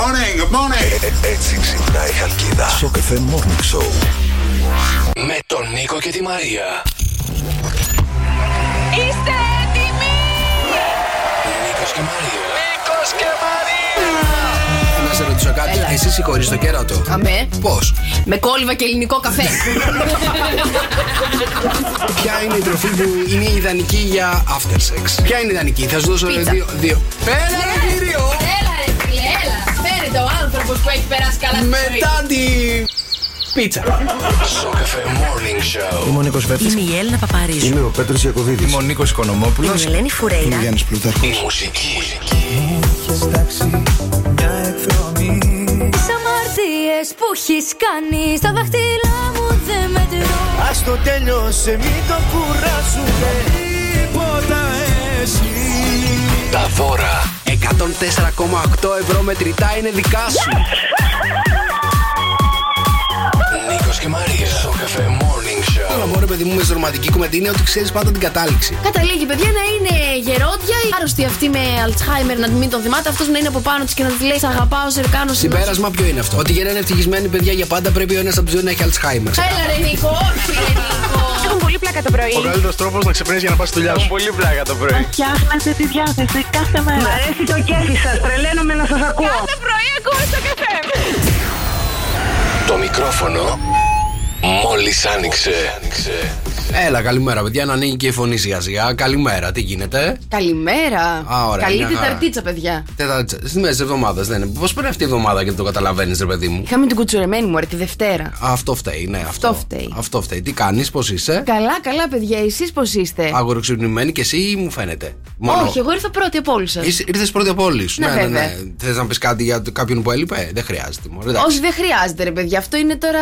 morning, good morning. Έτσι ξυπνάει η Χαλκίδα. Σοκεφέ Morning Show. Με τον Νίκο και τη Μαρία. Είστε έτοιμοι! Νίκος και Μαρία. Νίκος και Μαρία! Να σε ρωτήσω κάτι. Έλα. Εσύ συγχωρείς το κέρατο. Αμέ. Πώς; Με κόλληβα και ελληνικό καφέ. Ποια είναι η τροφή που είναι ιδανική για after sex; Ποια είναι ιδανική; Θα σου δώσω Πίτσα. δύο. δύο. Πέρα ρε κύριο. Ο άνθρωπος που έχει περάσει καλά στη ζωή. Μετά την πίτσα. Σοκεφέ Morning Show. Είμαι ο Νίκος Βέρτης. Είμαι η Έλληνα Παπαρίζου. Είμαι ο Πέτρος Ιακωβίδης. Είμαι ο Νίκος Είμαι Οικονομόπουλος. η Ελένη Φουρέιρα. Είμαι ο Γιάννης Πλούταρχος. Η μουσική. Τις αμαρτίες που έχεις κάνει στα δάχτυλά μου δεν μετρώ. Ας το τέλειωσε, μην το κουράσουμε Τίποτα εσύ Τα δώρα. 104,8 ευρώ μετρητά είναι δικά σου. Νίκος και Μαρία. Σοκεφέ Morning Όλα Show. μόνο παιδί μου με ρομαντική κουβέντα είναι ότι ξέρεις πάντα την κατάληξη. Καταλήγει, παιδιά, να είναι γερόντια, η άρρωστη αυτή με Αλτσχάιμερ να μην τον θυμάται, αυτός να είναι από πάνω της και να της λέει Σ' αγαπάω, σε κάνω συνόψη. Συμπέρασμα ποιο είναι αυτό; Ότι για να είναι ευτυχισμένοι παιδιά για πάντα πρέπει ο ένας από τους δύο να έχει Alzheimer. Έλα ρε Νίκο, όχι ρε Νίκο. Έχουν πολύ πλάκα το πρωί. Ο καλύτερος τρόπος να ξυπνήσει για να πας στη δουλειά σου. πολύ πλάκα το πρωί. Φτιάχνετε τη διάθεση κάθε μέρα. Μ' αρέσει το κέφι σας, τρελαίνομαι να σας ακούω. Κάθε πρωί ακούω στο καφέ. Το μικρόφωνο μόλις άνοιξε. Έλα, καλημέρα, παιδιά. Να ανοίγει και η φωνή σιγά σιγά. Καλημέρα, τι γίνεται; Καλημέρα. Α, ωραία, Καλή μια χαρά. Τεταρτίτσα, παιδιά. Τέταρτη, στη μέση της εβδομάδας δεν είναι. Πώς πήρε αυτή η εβδομάδα και δεν το καταλαβαίνεις, ρε παιδί μου; Είχαμε την κουτσουρεμένη μου, ρε, τη Δευτέρα. Αυτό φταίει, ναι. Αυτό, Αυτό φταίει. Αυτό φταίει. Τι κάνεις, πώς είσαι; Καλά, καλά, παιδιά, εσείς πώς είστε; Αγοροξυπνημένη και εσύ ή μου φαίνεται. Όχι, εγώ ήρθα πρώτη από όλους σας. Ήρθες πρώτη από όλους. Ναι, ναι, ναι, βέβαια. ναι. Θες να πεις κάτι για το- κάποιον που έλειπε; Δεν χρειάζεται. Μωρέ, εντάξει. Όχι, δεν χρειάζεται, ρε παιδιά. Αυτό είναι τώρα.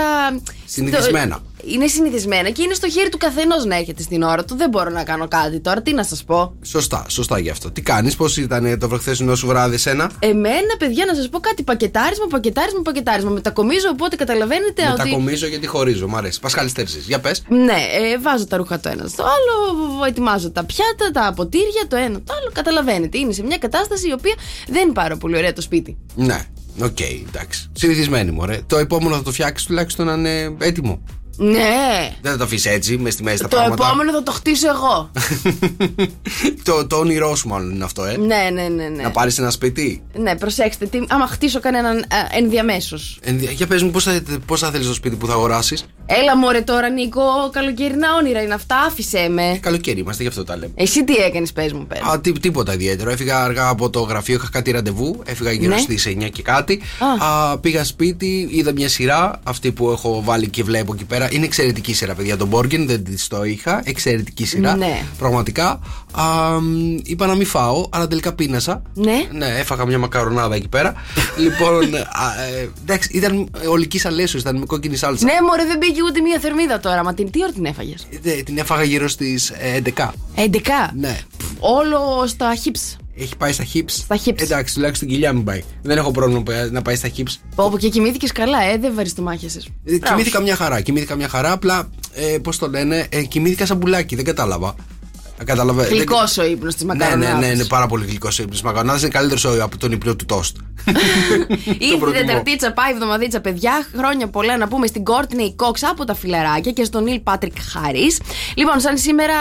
Συνηθισμένα. Το- Είναι συνηθισμένα και είναι στο χέρι του καθενός να έρχεται στην ώρα του. Δεν μπορώ να κάνω κάτι τώρα. Τι να σας πω; Σωστά, σωστά γι' αυτό. Τι κάνεις, πώς ήταν το προχθέσινό σου βράδυ, σένα; Εμένα, παιδιά, να σας πω κάτι. Πακετάρισμα, πακετάρισμα, πακετάρισμα. Μετακομίζω, οπότε καταλαβαίνετε ότι. Μετακομίζω γιατί χωρίζω. Μ' αρέσει. Πασχάλης Τερζής. Για πες. Ναι, ε, βάζω τα ρούχα το ένα στο άλλο, ετοιμάζω τα πιάτα, τα ποτήρια, το ένα το άλλο. Καταλαβαίνετε. Είναι σε μια κατάσταση η οποία δεν είναι πάρα πολύ ωραία το σπίτι. Ναι, οκ, εντάξει. Συνηθισμένη μου, ωραία. Το επόμενο θα το φτιάξεις τουλάχιστον να είναι έτοιμο. Ναι. Δεν θα το αφήσεις έτσι, μες στη μέση τα Το πράγματα. επόμενο θα το χτίσω εγώ. το, το όνειρό σου, μάλλον είναι αυτό, ε. ναι, ναι, ναι, ναι. Να πάρεις ένα σπίτι. Ναι, προσέξτε. Τι, άμα χτίσω κανέναν ε, ενδιαμέσως. Ενδια- Για πες μου, πώς θα, πώς θα θέλεις το σπίτι που θα αγοράσεις; Έλα μωρέ τώρα, Νίκο. Καλοκαιρινά όνειρα είναι αυτά. Άφησε με. Καλοκαίρι είμαστε, γι' αυτό τα λέμε. Εσύ τι έκανες, πες μου, πέρα. Α, τί- τίποτα ιδιαίτερο. Έφυγα αργά από το γραφείο, είχα κάτι ραντεβού. Έφυγα γύρω Ναι. στις 9 και κάτι. Α. πήγα σπίτι, είδα μια σειρά. Αυτή που έχω βάλει και βλέπω εκεί πέρα. Είναι εξαιρετική σειρά, παιδιά. Τον Μπόργκεν δεν της το είχα. Εξαιρετική σειρά. Ναι. Πραγματικά. Α, μ, είπα να μην φάω, αλλά τελικά πίνασα. Ναι. Ναι, έφαγα μια μακαρονάδα εκεί πέρα. λοιπόν, α, ε, εντάξει, ήταν ολική αλέσου, ήταν με κόκκινη σάλτσα. Ναι, μωρέ, δεν πήγε ούτε μία θερμίδα τώρα. Μα την τι ώρα την έφαγες; Ε, την έφαγα γύρω στις 11. 11. Ναι. Όλο στα hips. Έχει πάει στα hips. Στα hips. Εντάξει, τουλάχιστον κοιλιά μην πάει. Δεν έχω πρόβλημα που- να πάει στα hips. Όπου και κοιμήθηκες καλά, ε, δεν βαρύς το μάχεσαι. Ε, κοιμήθηκα μια χαρά. Κοιμήθηκα μια χαρά. Απλά, ε, πώς το λένε, ε, κοιμήθηκα σαν πουλάκι. Δεν κατάλαβα. Ε, Κατάλαβα. Γλυκός δεν- ο ύπνος της Ναι, ναι, μακαρονάδας. ναι, είναι πάρα πολύ γλυκός ο ύπνος μακαρονάδας. Είναι καλύτερος από τον ύπνο του τόστ. Ήρθε η προτιμώ. Τεταρτίτσα, πάει η εβδομαδίτσα, παιδιά. Χρόνια πολλά να πούμε στην Courtney Cox από τα φιλαράκια και στον Νίλ Πάτρικ Χάρη. Λοιπόν, σαν σήμερα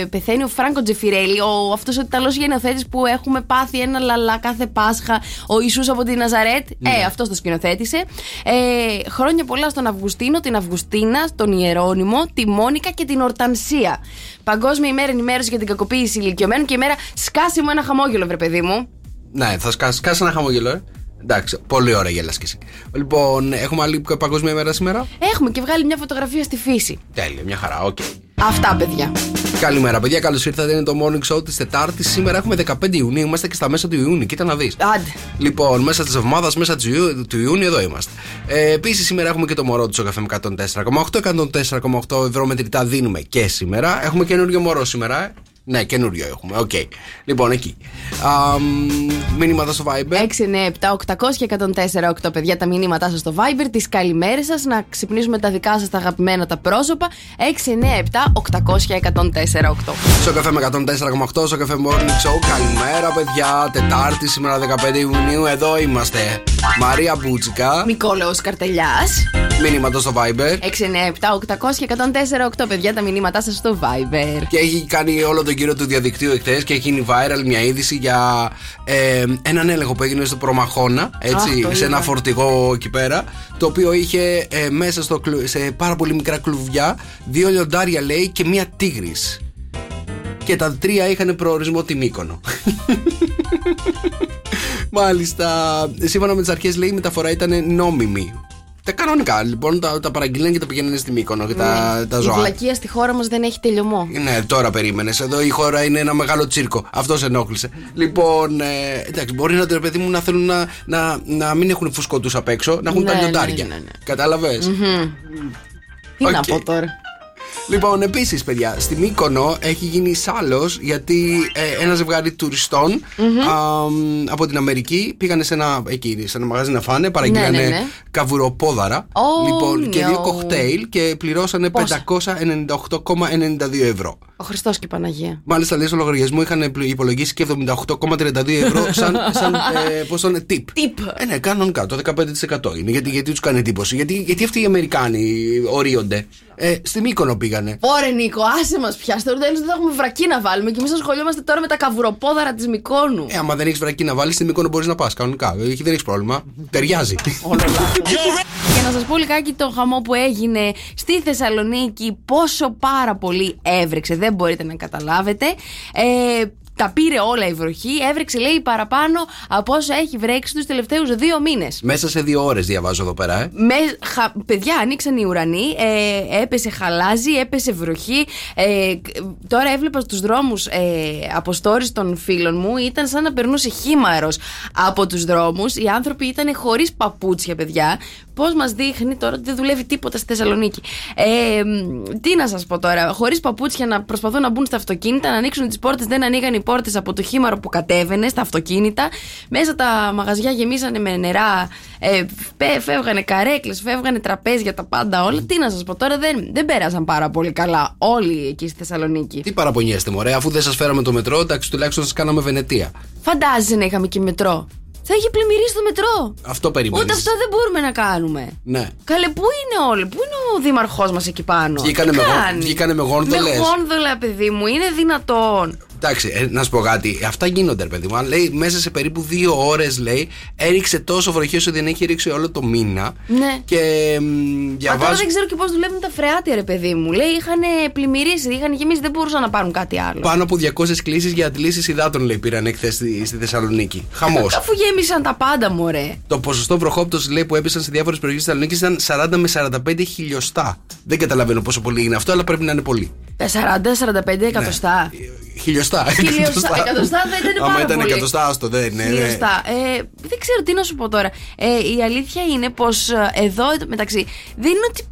ε, πεθαίνει ο Φράγκο Τζεφιρέλη, ο, αυτός ο Ιταλός γενοθέτης που έχουμε πάθει ένα λαλά κάθε Πάσχα, ο Ιησούς από τη Ναζαρέτ. Ε, αυτός το σκηνοθέτησε. Ε, χρόνια πολλά στον Αυγουστίνο, την Αυγουστίνα, τον Ιερώνυμο, τη Μόνικα και την Ορτανσία. Παγκόσμια ημέρα ενημέρωση για την κακοποίηση ηλικιωμένων και ημέρα σκάσει μου ένα χαμόγελο, βρε παιδί μου. ναι, θα σκάσει σκάσεις ένα χαμόγελο, ε. Εντάξει, πολύ ωραία γέλα και εσύ. Λοιπόν, έχουμε άλλη παγκόσμια μέρα σήμερα; Έχουμε και βγάλει μια φωτογραφία στη φύση. Τέλεια, μια χαρά, οκ. Αυτά, παιδιά. Καλημέρα, παιδιά. Καλώς ήρθατε. Είναι το morning show της Τετάρτης. Σήμερα έχουμε 15 Ιουνίου. Είμαστε και στα μέσα του Ιούνιου. Κοίτα να δεις. Άντε. Λοιπόν, μέσα της εβδομάδας, μέσα του, Ιου- του Ιούνιου, εδώ είμαστε. Ε, Επίσης, σήμερα έχουμε και το μωρό του Sok FM 104,8. 104,8 ευρώ μετρητά δίνουμε και σήμερα. Έχουμε καινούριο μωρό σήμερα, ε. Ναι, καινούριο έχουμε. Οκ. Λοιπόν, εκεί. Α, μ, μήνυματα στο Viber. 6, 9, 7, 800 και 104, 8 παιδιά τα μηνύματά σας στο Viber, τις καλημέρες σας, να ξυπνήσουμε τα δικά σας τα αγαπημένα τα πρόσωπα. 6, 9, 7, 800 και 104, 8. Sok FM 104,8, Sok FM Morning Show. Καλημέρα, παιδιά. Τετάρτη, σήμερα 15 Ιουνίου. Εδώ είμαστε. Μαρία Μπούτσικα. Νικόλαος Καρτελιάς. Μήνυμα στο Viber. 697-800-1048 παιδιά τα μηνύματά σας στο Viber. Και έχει κάνει όλο τον κύριο του διαδικτύου εχθές και έχει γίνει viral μια είδηση για ε, έναν έλεγχο που έγινε στο Προμαχώνα, έτσι, Αχ, το σε ένα είδα. φορτηγό εκεί πέρα, το οποίο είχε ε, μέσα στο, κλου- σε πάρα πολύ μικρά κλουβιά δύο λιοντάρια λέει και μία τίγρης. Και τα τρία είχαν προορισμό την Μύκονο. Μάλιστα. Σύμφωνα με τις αρχές, λέει η μεταφορά ήταν νόμιμη. Τα κανονικά λοιπόν τα, τα παραγγείλαν και τα πηγαίνανε στη Μύκονο και τα, τα Η ζωά. βλακεία στη χώρα μας δεν έχει τελειωμό. Ναι, τώρα περίμενες. Εδώ η χώρα είναι ένα μεγάλο τσίρκο. Αυτός σε ενόχλησε. Λοιπόν, ε, εντάξει, μπορεί να το παιδί μου να θέλουν να, να, να μην έχουν φουσκωτούς απ' έξω, να έχουν Ναι, τα ναι, λιοντάρια. ναι, ναι, ναι. Κατάλαβες; Τι να Οκ. πω τώρα; Λοιπόν, επίσης, παιδιά, στη Μύκονο έχει γίνει σάλος γιατί ε, ένα ζευγάρι τουριστών α, μ, από την Αμερική πήγανε σε ένα, εκεί, σε ένα μαγαζί να φάνε, παραγγείλανε Ναι, ναι, ναι. καβουροπόδαρα Oh, λοιπόν, και no. δύο κοκτέιλ και πληρώσανε Πόσα; 598,92 ευρώ. Ο Χριστός και η Παναγία. Μάλιστα, λέει στο λογαριασμό είχαν πλη- υπολογίσει και 78,32 ευρώ σαν, σαν ε, πώς το λένε, tip. Tip. Ε, ναι, κανονικά το 15% είναι. Γιατί, γιατί τους κάνει εντύπωση. Γιατί, γιατί αυτοί οι Αμερικάνοι ορίονται. Ε, στη Μύκονο πήγανε. Ωρε Νίκο, άσε μας πια. Στο τέλος δεν θα έχουμε βρακή να βάλουμε και εμείς ασχολιόμαστε τώρα με τα καβουροπόδαρα της Μικόνου. Ε, άμα δεν έχεις βρακή να βάλεις, στη Μύκονο μπορείς να πας κανονικά. Ε, Εκεί δεν έχεις πρόβλημα. Ταιριάζει. Και να σας πω λιγάκι το χαμό που έγινε στη Θεσσαλονίκη, πόσο πάρα πολύ έβρεξε, δεν μπορείτε να καταλάβετε. Ε, τα πήρε όλα η βροχή, έβρεξε λέει παραπάνω από όσο έχει βρέξει τους τελευταίους δύο μήνες. Μέσα σε δύο ώρες διαβάζω εδώ πέρα, ε. Με, χα- παιδιά, ανοίξαν οι ουρανοί, ε, έπεσε χαλάζι, έπεσε βροχή. Ε, κ- τώρα έβλεπα στους δρόμους ε, από stories των φίλων μου, ήταν σαν να περνούσε χήμαρος από τους δρόμους. Οι άνθρωποι ήταν χωρίς παπούτσια, παιδιά. Πώς μας δείχνει τώρα ότι δεν δουλεύει τίποτα στη Θεσσαλονίκη. Ε, μ, τι να σας πω τώρα, χωρίς παπούτσια να προσπαθούν να μπουν στα αυτοκίνητα, να ανοίξουν τις πόρτες, δεν ανοίγαν οι πόρτες από το χήμαρο που κατέβαινε στα αυτοκίνητα. Μέσα τα μαγαζιά γεμίσανε με νερά, ε, φε- φεύγανε καρέκλες, φεύγανε τραπέζια, τα πάντα όλα. Τι να σας πω τώρα, δεν, δεν πέρασαν πάρα πολύ καλά όλοι εκεί στη Θεσσαλονίκη. Τι παραπονιέστε, μωρέ, αφού δεν σας φέραμε το μετρό, εντάξει, τουλάχιστον σας κάναμε Βενετία. Φαντάζεσαι να είχαμε και μετρό. Θα είχε πλημμυρίσει το μετρό. Αυτό περιμένεις. Ούτε αυτό δεν μπορούμε να κάνουμε. Ναι. Καλέ, πού είναι όλοι, πού είναι ο δήμαρχός μας εκεί πάνω; Βγήκανε Τι με γο- κάνει; βγήκανε με γόνδολες. Με γόνδολα, παιδί μου, είναι δυνατόν. Εντάξει, ε, να σου πω κάτι. Αυτά γίνονται, ρε παιδί μου. Αν λέει μέσα σε περίπου δύο ώρες, λέει, έριξε τόσο βροχή όσο δεν έχει ρίξει όλο το μήνα. Ναι. Και μ, Μα τώρα διαβάζω. δεν ξέρω και πώς δουλεύουν τα φρεάτια, ρε παιδί μου. Λέει είχαν πλημμυρίσει, είχαν γεμίσει, δεν μπορούσαν να πάρουν κάτι άλλο. Πάνω από 200 κλήσεις για αντλήσεις υδάτων, λέει, πήραν εχθές στη, στη Θεσσαλονίκη. Χαμός. Αφού γέμισαν τα πάντα, μωρέ. Το ποσοστό βροχόπτωσης λέει που έπεσαν σε διάφορες περιοχές της Θεσσαλονίκης ήταν 40 με 45 χιλιοστά. Δεν καταλαβαίνω πόσο πολύ είναι αυτό, αλλά πρέπει να είναι πολύ. Τα 40-45 εκατοστά. Χιλιοστά. Χιλιοστά. Εκατοστά θα ήταν Άμα πάρα ήταν πολύ. εκατοστά, άστο, δεν είναι. ναι. Χιλιοστά. Ε, δεν ξέρω τι να σου πω τώρα. Ε, η αλήθεια είναι πως εδώ εν τω μεταξύ δεν είναι ότι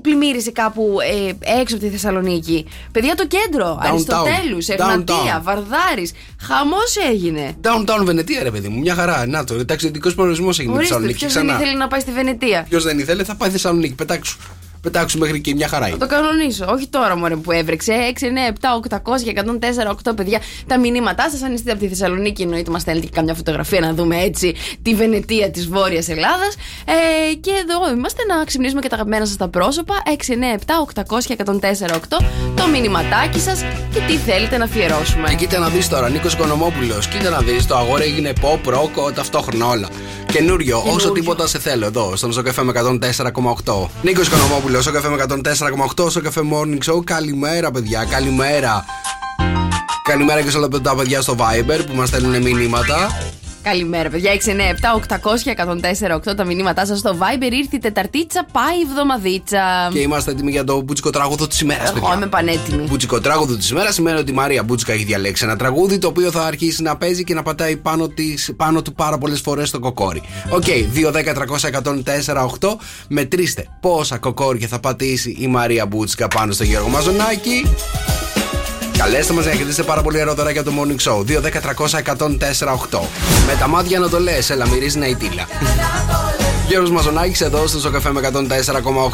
πλημμύρισε κάπου ε, έξω από τη Θεσσαλονίκη. Παιδιά το κέντρο, Downtown. Αριστοτέλους, Εγνατία, Downtown. Βαρδάρης. Χαμός έγινε. Downtown Βενετία, ρε παιδί μου, μια χαρά. Να το, ταξιδιωτικό προορισμός έγινε στη Ορίστε, Θεσσαλονίκη. ποιος δεν Ξανά. ήθελε να πάει στη Βενετία; Ποιος δεν ήθελε, θα πάει Θεσσαλονίκη. Πετάξου. Πετάξου μέχρι εκεί, μια χαρά Θα είναι. το κανονίσω. Όχι τώρα μωρέ που έβρεξε. 6, 9, 7, 800 και 104, 8 παιδιά. Τα μηνύματά σας, αν είστε από τη Θεσσαλονίκη, εννοείται μας στέλνετε και καμιά φωτογραφία να δούμε έτσι τη Βενετία της Βόρειας Ελλάδας. Ε, και εδώ είμαστε να ξυπνήσουμε και τα αγαπημένα σας τα πρόσωπα. 6, 9, 7, 800 και 104, 8. Το μηνυματάκι σας και τι θέλετε να αφιερώσουμε. Και κοίτα να δεις τώρα, Νίκος Οικονομόπουλο. Κοίτα να δεις, το αγόρι έγινε pop, rock, ταυτόχρονα όλα. Καινούριο, όσο τίποτα σε θέλω εδώ, στον Ζωκαφέ με 104,8. Νίκος Οικονομόπουλο, στο καφέ με 104,8, στο καφέ Morning Show. Καλημέρα, παιδιά, καλημέρα. Καλημέρα και σε όλα τα παιδιά στο Viber που μας στέλνουν μηνύματα. Καλημέρα, παιδιά. 6, 9, 7, 800 και 104, 8 τα μηνύματά σας στο Viber. Ήρθε η Τεταρτίτσα, πάει η εβδομαδίτσα. Και είμαστε έτοιμοι για το μπουτσικό τραγούδο της ημέρας. Εγώ είμαι πανέτοιμη. Μπουτσικό τραγούδο της ημέρας σημαίνει ότι η Μαρία Μπούτσικα έχει διαλέξει ένα τραγούδι το οποίο θα αρχίσει να παίζει και να πατάει πάνω, της, πάνω του πάρα πολλές φορές στο κοκόρι. Οκ, 2, 10, 300, 104, 8. Μετρήστε πόσα κοκόρια θα πατήσει η Μαρία Μπούτσικα πάνω στο Γιώργο Μαζονάκη. Καλέστε μας να κερδίσετε πάρα πολύ αεροδρά για το morning show. 2, 10, 300, 104, 8. Με τα μάτια να το λες, έλα μυρίζεις να η τίλα. Γιώργος Μαζονάκης εδώ στο Σοκαφέ με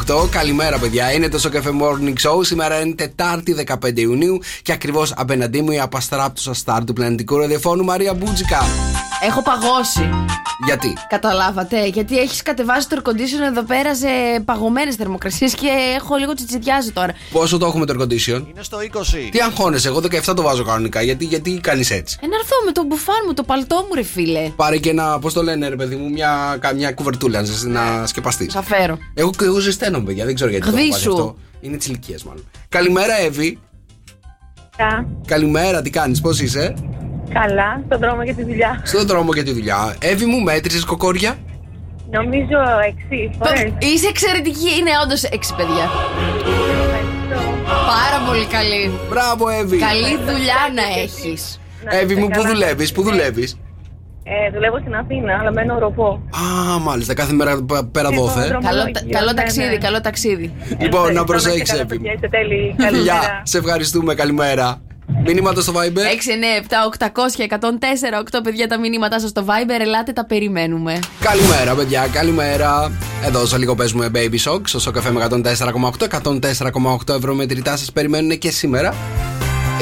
104,8 Καλημέρα παιδιά, είναι το Σοκαφέ Morning Show Σήμερα είναι Τετάρτη 15 Ιουνίου Και ακριβώς απέναντί μου η απαστράπτουσα στάρ του πλανητικού ραδιοφώνου Μαρία Μπούτζικα Έχω παγώσει. Γιατί; Καταλάβατε. Γιατί έχεις κατεβάσει το air condition εδώ πέρα σε παγωμένες θερμοκρασίες και έχω λίγο τσιτσιδιάζει τώρα. Πόσο το έχουμε το air condition; Είναι στο 20. Τι αγχώνεσαι, εγώ 17 το βάζω κανονικά. Γιατί, γιατί κάνεις έτσι; Ε, να έρθω με το μπουφάν μου, το παλτό μου, ρε φίλε. Πάρε και ένα, πώς το λένε, ρε παιδί μου, μια, καμιά κουβερτούλα να, να σκεπαστείς. Θα φέρω. Εγώ, εγώ ζεσταίνω, παιδιά, δεν ξέρω γιατί. το έχω Γδίσου. πάθει αυτό. Είναι τη ηλικία, μάλλον. Καλημέρα, Εύη. Κα. Καλημέρα, τι κάνεις, πώς είσαι; Καλά, στον δρόμο για τη δουλειά. Στον δρόμο για τη δουλειά. Εύη μου, μέτρησες κοκόρια; Νομίζω εξή φορές. Είσαι εξαιρετική. Είναι όντως έξι παιδιά. Πάρα πολύ καλή. Μπράβο, Εύη. Καλή δουλειά να έχεις. Εύη μου, πού δουλεύεις, πού δουλεύεις; Ε, δουλεύω στην Αθήνα, αλλά μένω ροπό. Α, μάλιστα, κάθε μέρα π- πέρα Λοιπόν, δόθε. δρόμο- Καλό, Ομολογία, καλό ναι, ταξίδι, ναι. καλό ταξίδι. Λοιπόν, να Ευχαριστώ, προσέξει, είστε καλά, Εύη μου. παιδιά, Είστε τέλειοι. Γεια, Καλημέρα. σε ευχαριστούμε, καλημέρα. Μήνυματα στο Viber. 6, 9, 7, 800 104, 8 παιδιά τα μηνύματά σας στο Viber. Ελάτε, τα περιμένουμε. Καλημέρα, παιδιά, καλημέρα. Εδώ σε λίγο παίζουμε Baby Shock στο Σοκαφέ με 104,8. 104,8 ευρώ μετρητά σας περιμένουν και σήμερα.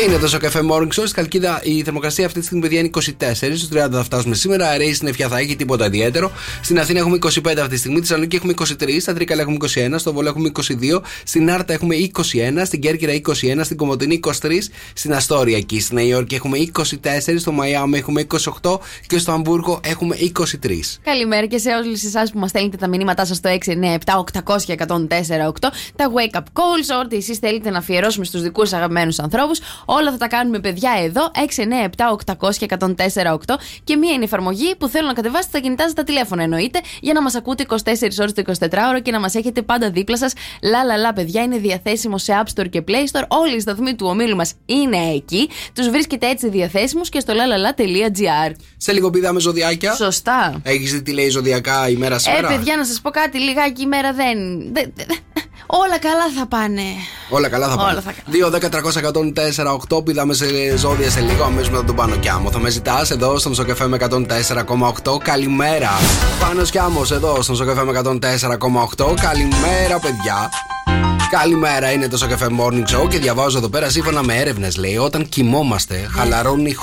Είναι το Σοκαφέ Morning Show. Στην Καλκίδα η θερμοκρασία αυτή τη στιγμή, παιδιά, είναι 24. Στους 30 θα φτάσουμε σήμερα. Αραιή στην Εφιά θα έχει τίποτα ιδιαίτερο. Στην Αθήνα έχουμε 25 αυτή τη στιγμή. Στη Θεσσαλονίκη έχουμε 23. Στα Τρίκαλα έχουμε 21. Στο Βόλο έχουμε 22. Στην Άρτα έχουμε 21. Στην Κέρκυρα 21. Στην Κομωτινή 23. Στην Αστόρια εκεί. Στη Νέα Υόρκη έχουμε 24. Στο Μαϊάμι έχουμε 28. Και στο Αμβούργο έχουμε 23. Καλημέρα και σε όλους εσάς που μας στέλνετε τα μηνύματά σας στο 697 800 1048. Τα wake up calls, ό,τι εσείς θέλετε να αφιερώσουμε στους δικούς αγαπημένους ανθρώπους. Όλα θα τα κάνουμε παιδιά εδώ. 697 800 1048. Και μία είναι η εφαρμογή που θέλω να κατεβάσετε στα κινητά σα τα τηλέφωνα εννοείται για να μας ακούτε 24 ώρες το 24ωρο και να μας έχετε πάντα δίπλα σας. Λα λα λα, παιδιά, είναι διαθέσιμο σε App Store και Play Store. Όλοι οι σταθμοί του ομίλου μας είναι εκεί. Τους βρίσκετε έτσι διαθέσιμους και στο lalala.gr. Σε λίγο πήδαμε ζωδιάκια. Σωστά. Έχεις δει τι λέει ζωδιακά ημέρα Ε, σήμερα; παιδιά, να σας πω κάτι, λιγάκι ημέρα δεν. δεν- δεν- όλα καλά θα πάνε. Όλα καλά θα πάνε. Όλα θα 2, 10, 300, 104, 8. Πηδάμε σε ζώδια σε λίγο. Αμέσως μετά τον πάνω κι άμμο. Θα με ζητάς εδώ στον Σοκαφέ με 104,8. Καλημέρα. Πάνω κι άμμο εδώ στον Σοκαφέ με 104,8. Καλημέρα, παιδιά. Καλημέρα, είναι το Σοκαφέ Morning Show και διαβάζω εδώ πέρα σύμφωνα με έρευνες λέει όταν κοιμόμαστε χαλαρώνουν οι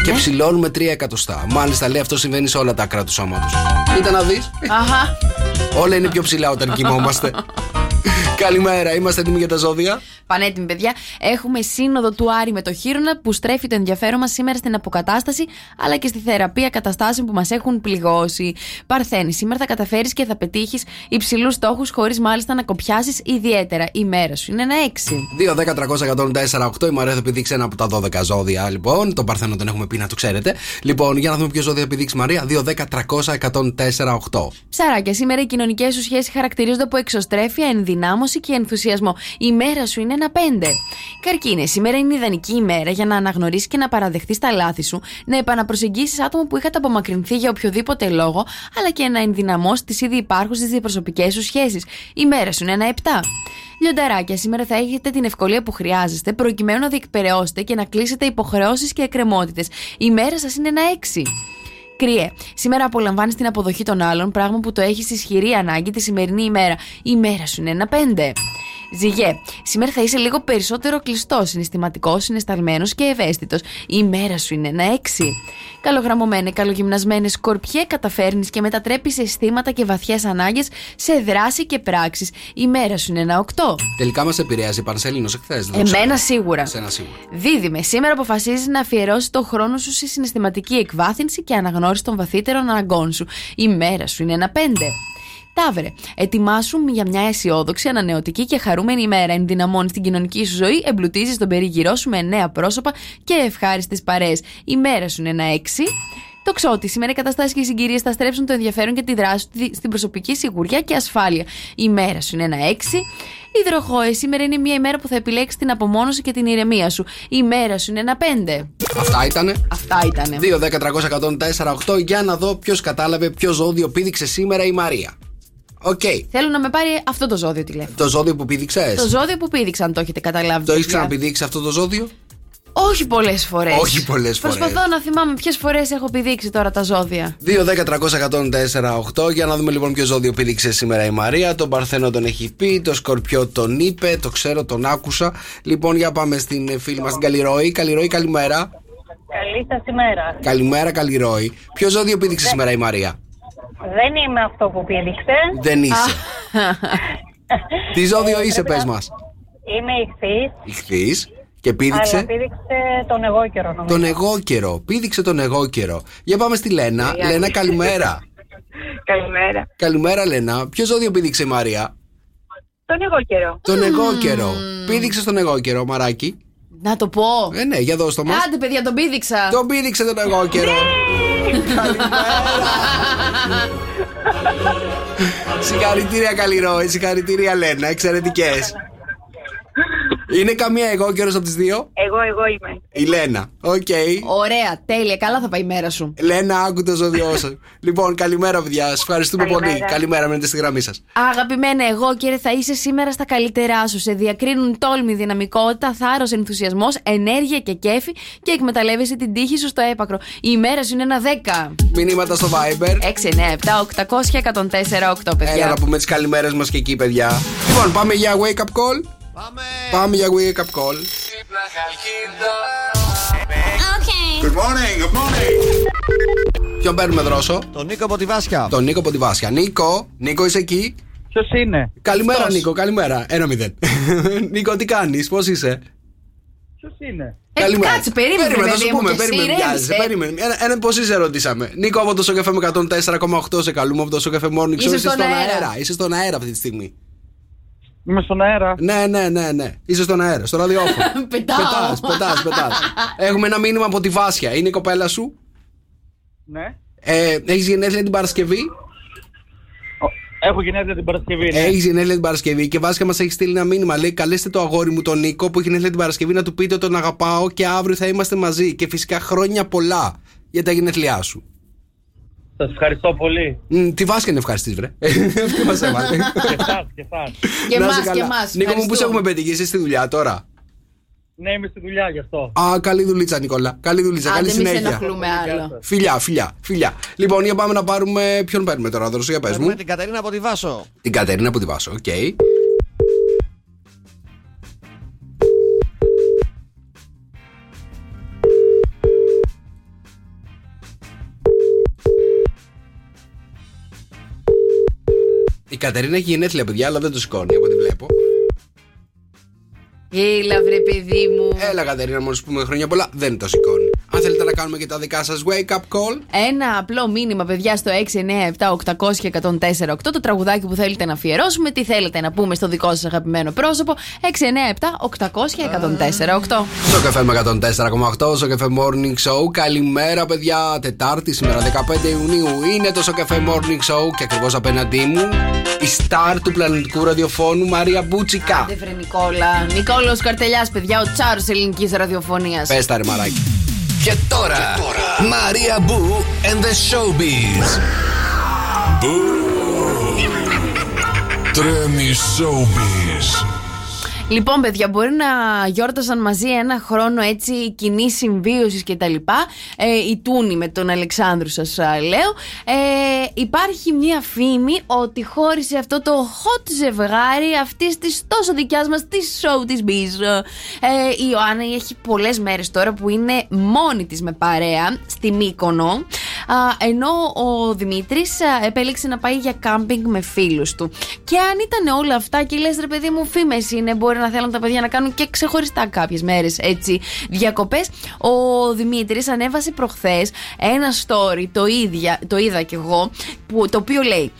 χόνδροι και ψηλώνουμε 3 εκατοστά. Μάλιστα λέει αυτό συμβαίνει σε όλα τα άκρα του σώματο. Κοίτα να δεις. Αχα. Όλα είναι πιο ψηλά όταν κοιμόμαστε. Καλημέρα, είμαστε έτοιμοι για τα ζώδια. Πανέτοιμοι, παιδιά. Έχουμε σύνοδο του Άρη με το Χείρονα που στρέφει το ενδιαφέρον μας σήμερα στην αποκατάσταση αλλά και στη θεραπεία καταστάσεων που μας έχουν πληγώσει. Παρθένη, σήμερα θα καταφέρεις και θα πετύχεις υψηλούς στόχους χωρίς μάλιστα να κοπιάσεις ιδιαίτερα. Η μέρα σου είναι ένα 6. 2, 10, 300, 104, 8. Η Μαρία θα επιδείξει ένα από τα 12 ζώδια, λοιπόν. Το Παρθένο τον έχουμε πει να το ξέρετε. Λοιπόν, για να δούμε ποιο ζώδιο θα επιδείξει η Μαρία. 2, 10, 300, 104, 8. Ψαράκια, σήμερα οι κοινωνικές σου σχέσεις χαρακτηρίζονται από εξωστρέφεια, ενδυνάμωση και ενθουσιασμό. Η μέρα σου είναι ένα 5. Καρκίνε, σήμερα είναι ιδανική ημέρα για να αναγνωρίσεις και να παραδεχτείς τα λάθη σου, να επαναπροσεγγίσεις άτομα που είχατε απομακρυνθεί για οποιοδήποτε λόγο, αλλά και να ενδυναμώσεις τις ήδη υπάρχουσες διαπροσωπικές σου σχέσεις. Η μέρα σου είναι ένα 7. Λιονταράκια, σήμερα θα έχετε την ευκολία που χρειάζεστε προκειμένου να διεκπαιρεώσετε και να κλείσετε υποχρεώσεις και εκκρεμότητες. Η μέρα σας είναι ένα 6. Κρυέ. Σήμερα απολαμβάνεις την αποδοχή των άλλων, πράγμα που το έχεις ισχυρή ανάγκη τη σημερινή ημέρα. Η μέρα σου είναι ένα 5. Ζυγέ. Σήμερα θα είσαι λίγο περισσότερο κλειστός, συναισθηματικός, συναισθαλμένος και ευαίσθητος. Η μέρα σου είναι ένα 6. Καλογραμμωμένες, καλογυμνασμένες σκορπιέ, καταφέρνεις και μετατρέπεις αισθήματα και βαθιές ανάγκες σε δράση και πράξεις. Η μέρα σου είναι ένα 8. Τελικά μας επηρέασε η Πανσέλινος εχθές. Εμένα σίγουρα. Σένα σίγουρα. Δίδυμε, σήμερα αποφασίζεις να αφιερώσεις το χρόνο σου σε συναισθηματική εκβάθυνση και αναγνώριση των βαθύτερων αναγκών σου. Η μέρα σου είναι ένα 5. Ταύρε, ετοιμάσου για μια αισιόδοξη, ανανεωτική και χαρούμενη ημέρα. Ενδυναμώνει την κοινωνική σου ζωή, εμπλουτίζεις τον περίγυρό σου με νέα πρόσωπα και ευχάριστες παρέες. Η μέρα σου είναι ένα 6. Τοξότη, σήμερα οι καταστάσεις και οι συγκυρίες θα στρέψουν το ενδιαφέρον και τη δράση του στην προσωπική σιγουριά και ασφάλεια. Η μέρα σου είναι ένα 6. Υδροχόε, σήμερα είναι μια ημέρα που θα επιλέξεις την απομόνωση και την ηρεμία σου. Η μέρα σου είναι ένα 5. Αυτά ήτανε. Αυτά ήτανε. 2, 10, 300, 104, 8. Για να δω ποιος κατάλαβε ποιο ζώδιο πήδηξε σήμερα η Μαρία. Οκ. Θέλω να με πάρει αυτό το ζώδιο τηλέφωνο. Το ζώδιο που πήδηξες; Το ζώδιο που πήδηξα, αν το έχετε καταλάβει. Το έχεις παιδιά. ξαναπηδήξει αυτό το ζώδιο; Όχι πολλές φορές. Όχι πολλές φορές. Προσπαθώ να θυμάμαι ποιες φορές έχω πηδήξει τώρα τα ζώδια. 2, 10, 300, 104, 8. Για να δούμε λοιπόν ποιο ζώδιο πήδηξε σήμερα η Μαρία. Τον Παρθένο τον έχει πει. Το Σκορπιό τον είπε. Το ξέρω, τον άκουσα. Λοιπόν, για πάμε στην φίλη μας την Καλλιρόη. Καλλιρόη, καλημέρα. Καλή σας ημέρα. Καλημέρα, καλή ροή. Ποιο ζώδιο πήδηξε σήμερα η Μαρία; Δεν είμαι αυτό που πήδηξε. Δεν είσαι. Τι ζώδιο είσαι, πες μας. Είμαι ηχθής. Ηχθής και Αλλά πήδηξε πήδηξε τον εγώ καιρό νομίζω. τον εγώ καιρό. Πήδηξε τον εγώ καιρό. Για πάμε στη Λένα. Λένα, καλημέρα. Καλημέρα. Καλημέρα, Λένα. Ποιο ζώδιο πήδηξε η Μαρία; Τον εγώ καιρό. Τον εγώ καιρό. Πήδηξε τον εγώ καιρό, μαράκι. Να το πω. Ε, ναι, για δώσ' το μας. Άντε, παιδιά, τον πήδηξα. Τον πήδηξε τον εγώ καιρό. Συγχαρητήρια Καλλιρρόη, συγχαρητήρια Λένα, εξαιρετικές. Είναι καμία αιγόκερω από τις δύο; Εγώ, εγώ είμαι. Η Λένα. Οκ. Ωραία, τέλεια. Καλά θα πάει η μέρα σου. Λένα, άκου το ζώδιό σου. λοιπόν, καλημέρα, παιδιά. Σας ευχαριστούμε πολύ. Καλημέρα. Καλημέρα, μένετε στη γραμμή σας. Αγαπημένε αιγόκερε, θα είσαι σήμερα στα καλύτερά σου. Σε διακρίνουν τόλμη, δυναμικότητα, θάρρος, ενθουσιασμός, ενέργεια και κέφι και εκμεταλλεύεσαι την τύχη σου στο έπακρο. Η ημέρα σου είναι ένα 10. Μηνύματα στο Viber. 6, 9, 7, 800 104, 8, Έλα παιδιά. να πούμε τις καλημέρες μας και εκεί, παιδιά. Λοιπόν, πάμε για wake up call. Πάμε. Πάμε για wake up call. Good morning, good morning. Ποιον παίρνουμε δρόσο; Τον Νίκο από τη Βάσια. Τον Νίκο από τη Βάσια. Νίκο, Νίκο είσαι εκεί; Ποιος είναι, Καλημέρα, Αυτός. Νίκο, καλημέρα. Ένα μηδέν. Νίκο, τι κάνεις, πώς είσαι; Ποιος είναι; Ε, κάτσε, περίμενε, Περίμενε, θα παιδί σου μου, πούμε. και Περίμενε, εσύ, βιάζεσαι, ρέμισε. περίμενε. Ένα, ένα πώς είσαι, ρωτήσαμε. Νίκο από το Σοκαφέ με 104,8 σε καλούμε από το Σοκαφέ Morning Show. Είσαι στον αέρα. Είσαι στον αέρα αυτή τη στιγμή. Είμαι στον αέρα. Ναι, ναι, ναι, ναι. Είσαι στον αέρα, στο ραδιόφωνο. Πετάω. Πετάς, πετάς, πετάς. Έχουμε ένα μήνυμα από τη Βάσια. Είναι η κοπέλα σου; Ναι. Ε, Έχεις γενέθλια την Παρασκευή; Ο- Έχω γενέθλια την Παρασκευή. Ναι. Έχεις γενέθλια την Παρασκευή και Βάσια μας έχει στείλει ένα μήνυμα. Λέει: Καλέστε το αγόρι μου τον Νίκο που έχει γενέθλια την Παρασκευή να του πείτε ότι τον αγαπάω και αύριο θα είμαστε μαζί. Και φυσικά χρόνια πολλά για τα γενέθλιά σου. Σας ευχαριστώ πολύ. Μ, τη Βάσια να ευχαριστείς, βρε. Αυτή μας έβαλε. και εσάς, και εσάς. Και Να εμάς, είσαι και καλά. εμάς. Νίκο μου, πού σε έχουμε πετύχει, είσαι στη δουλειά τώρα; Ναι, είμαι στη δουλειά γι' αυτό. Α, καλή δουλίτσα, Νικόλα. Καλή δουλίτσα, καλή Άντε, μη σε συνέχεια. ενοχλούμε άλλο. Φιλιά, φιλιά, φιλιά. Λοιπόν, για πάμε να πάρουμε. Ποιον παίρνουμε τώρα, δρόσο, για πες μου. Παίρνουμε την Κατερίνα από τη Βάσω. Την Κατερίνα από τη βάσω, οκ. Η Κατερίνα έχει γενέθλια, παιδιά, αλλά δεν το σηκώνει από ό,τι βλέπω. Έλα, βρε παιδί μου. Έλα, Κατερίνα, μόλις πούμε χρόνια πολλά, δεν το σηκώνει. Αν θέλετε να κάνουμε και τα δικά σας wake up call, Ένα απλό μήνυμα, παιδιά, στο 697-800-1048. Το τραγουδάκι που θέλετε να αφιερώσουμε. Τι θέλετε να πούμε στο δικό σας αγαπημένο πρόσωπο. 697-800-1048. Στο καφέ με 104,8 στο καφέ Morning Show. Καλημέρα, παιδιά. Τετάρτη σήμερα, 15 Ιουνίου. Είναι το καφέ Morning Show και ακριβώς απέναντί μου η star του πλανητικού ραδιοφώνου Μαρία Μπούτσικα. Άντε, βρε Νικόλα. Νικόλο Καρτελιάς, παιδιά, ο τσάρο ελληνικής ραδιοφωνίας. Πες τα ρε μαράκι. Και τώρα, Μαρία Μπού and the Showbiz. Τρέμει Showbiz. Λοιπόν, παιδιά, μπορεί να γιόρτασαν μαζί ένα χρόνο έτσι κοινή συμβίωσης κτλ. Ε, η Τούνη με τον Αλεξάνδρου, σας λέω. Ε, υπάρχει μια φήμη ότι χώρισε αυτό το hot ζευγάρι αυτής της τόσο δικιάς μας της show της Biz. Ε, η Ιωάννα έχει πολλές μέρες τώρα που είναι μόνη της με παρέα στη Μύκονο. Α, ενώ ο Δημήτρης επέλεξε να πάει για κάμπινγκ με φίλους του. Και αν ήταν όλα αυτά και λες, ρε παιδί μου, φήμες είναι, μπορεί να θέλουν τα παιδιά να κάνουν και ξεχωριστά κάποιες μέρες έτσι διακοπές. Ο Δημήτρης ανέβασε προχθές ένα story, το, ίδια, το είδα κι εγώ, που, το οποίο λέει.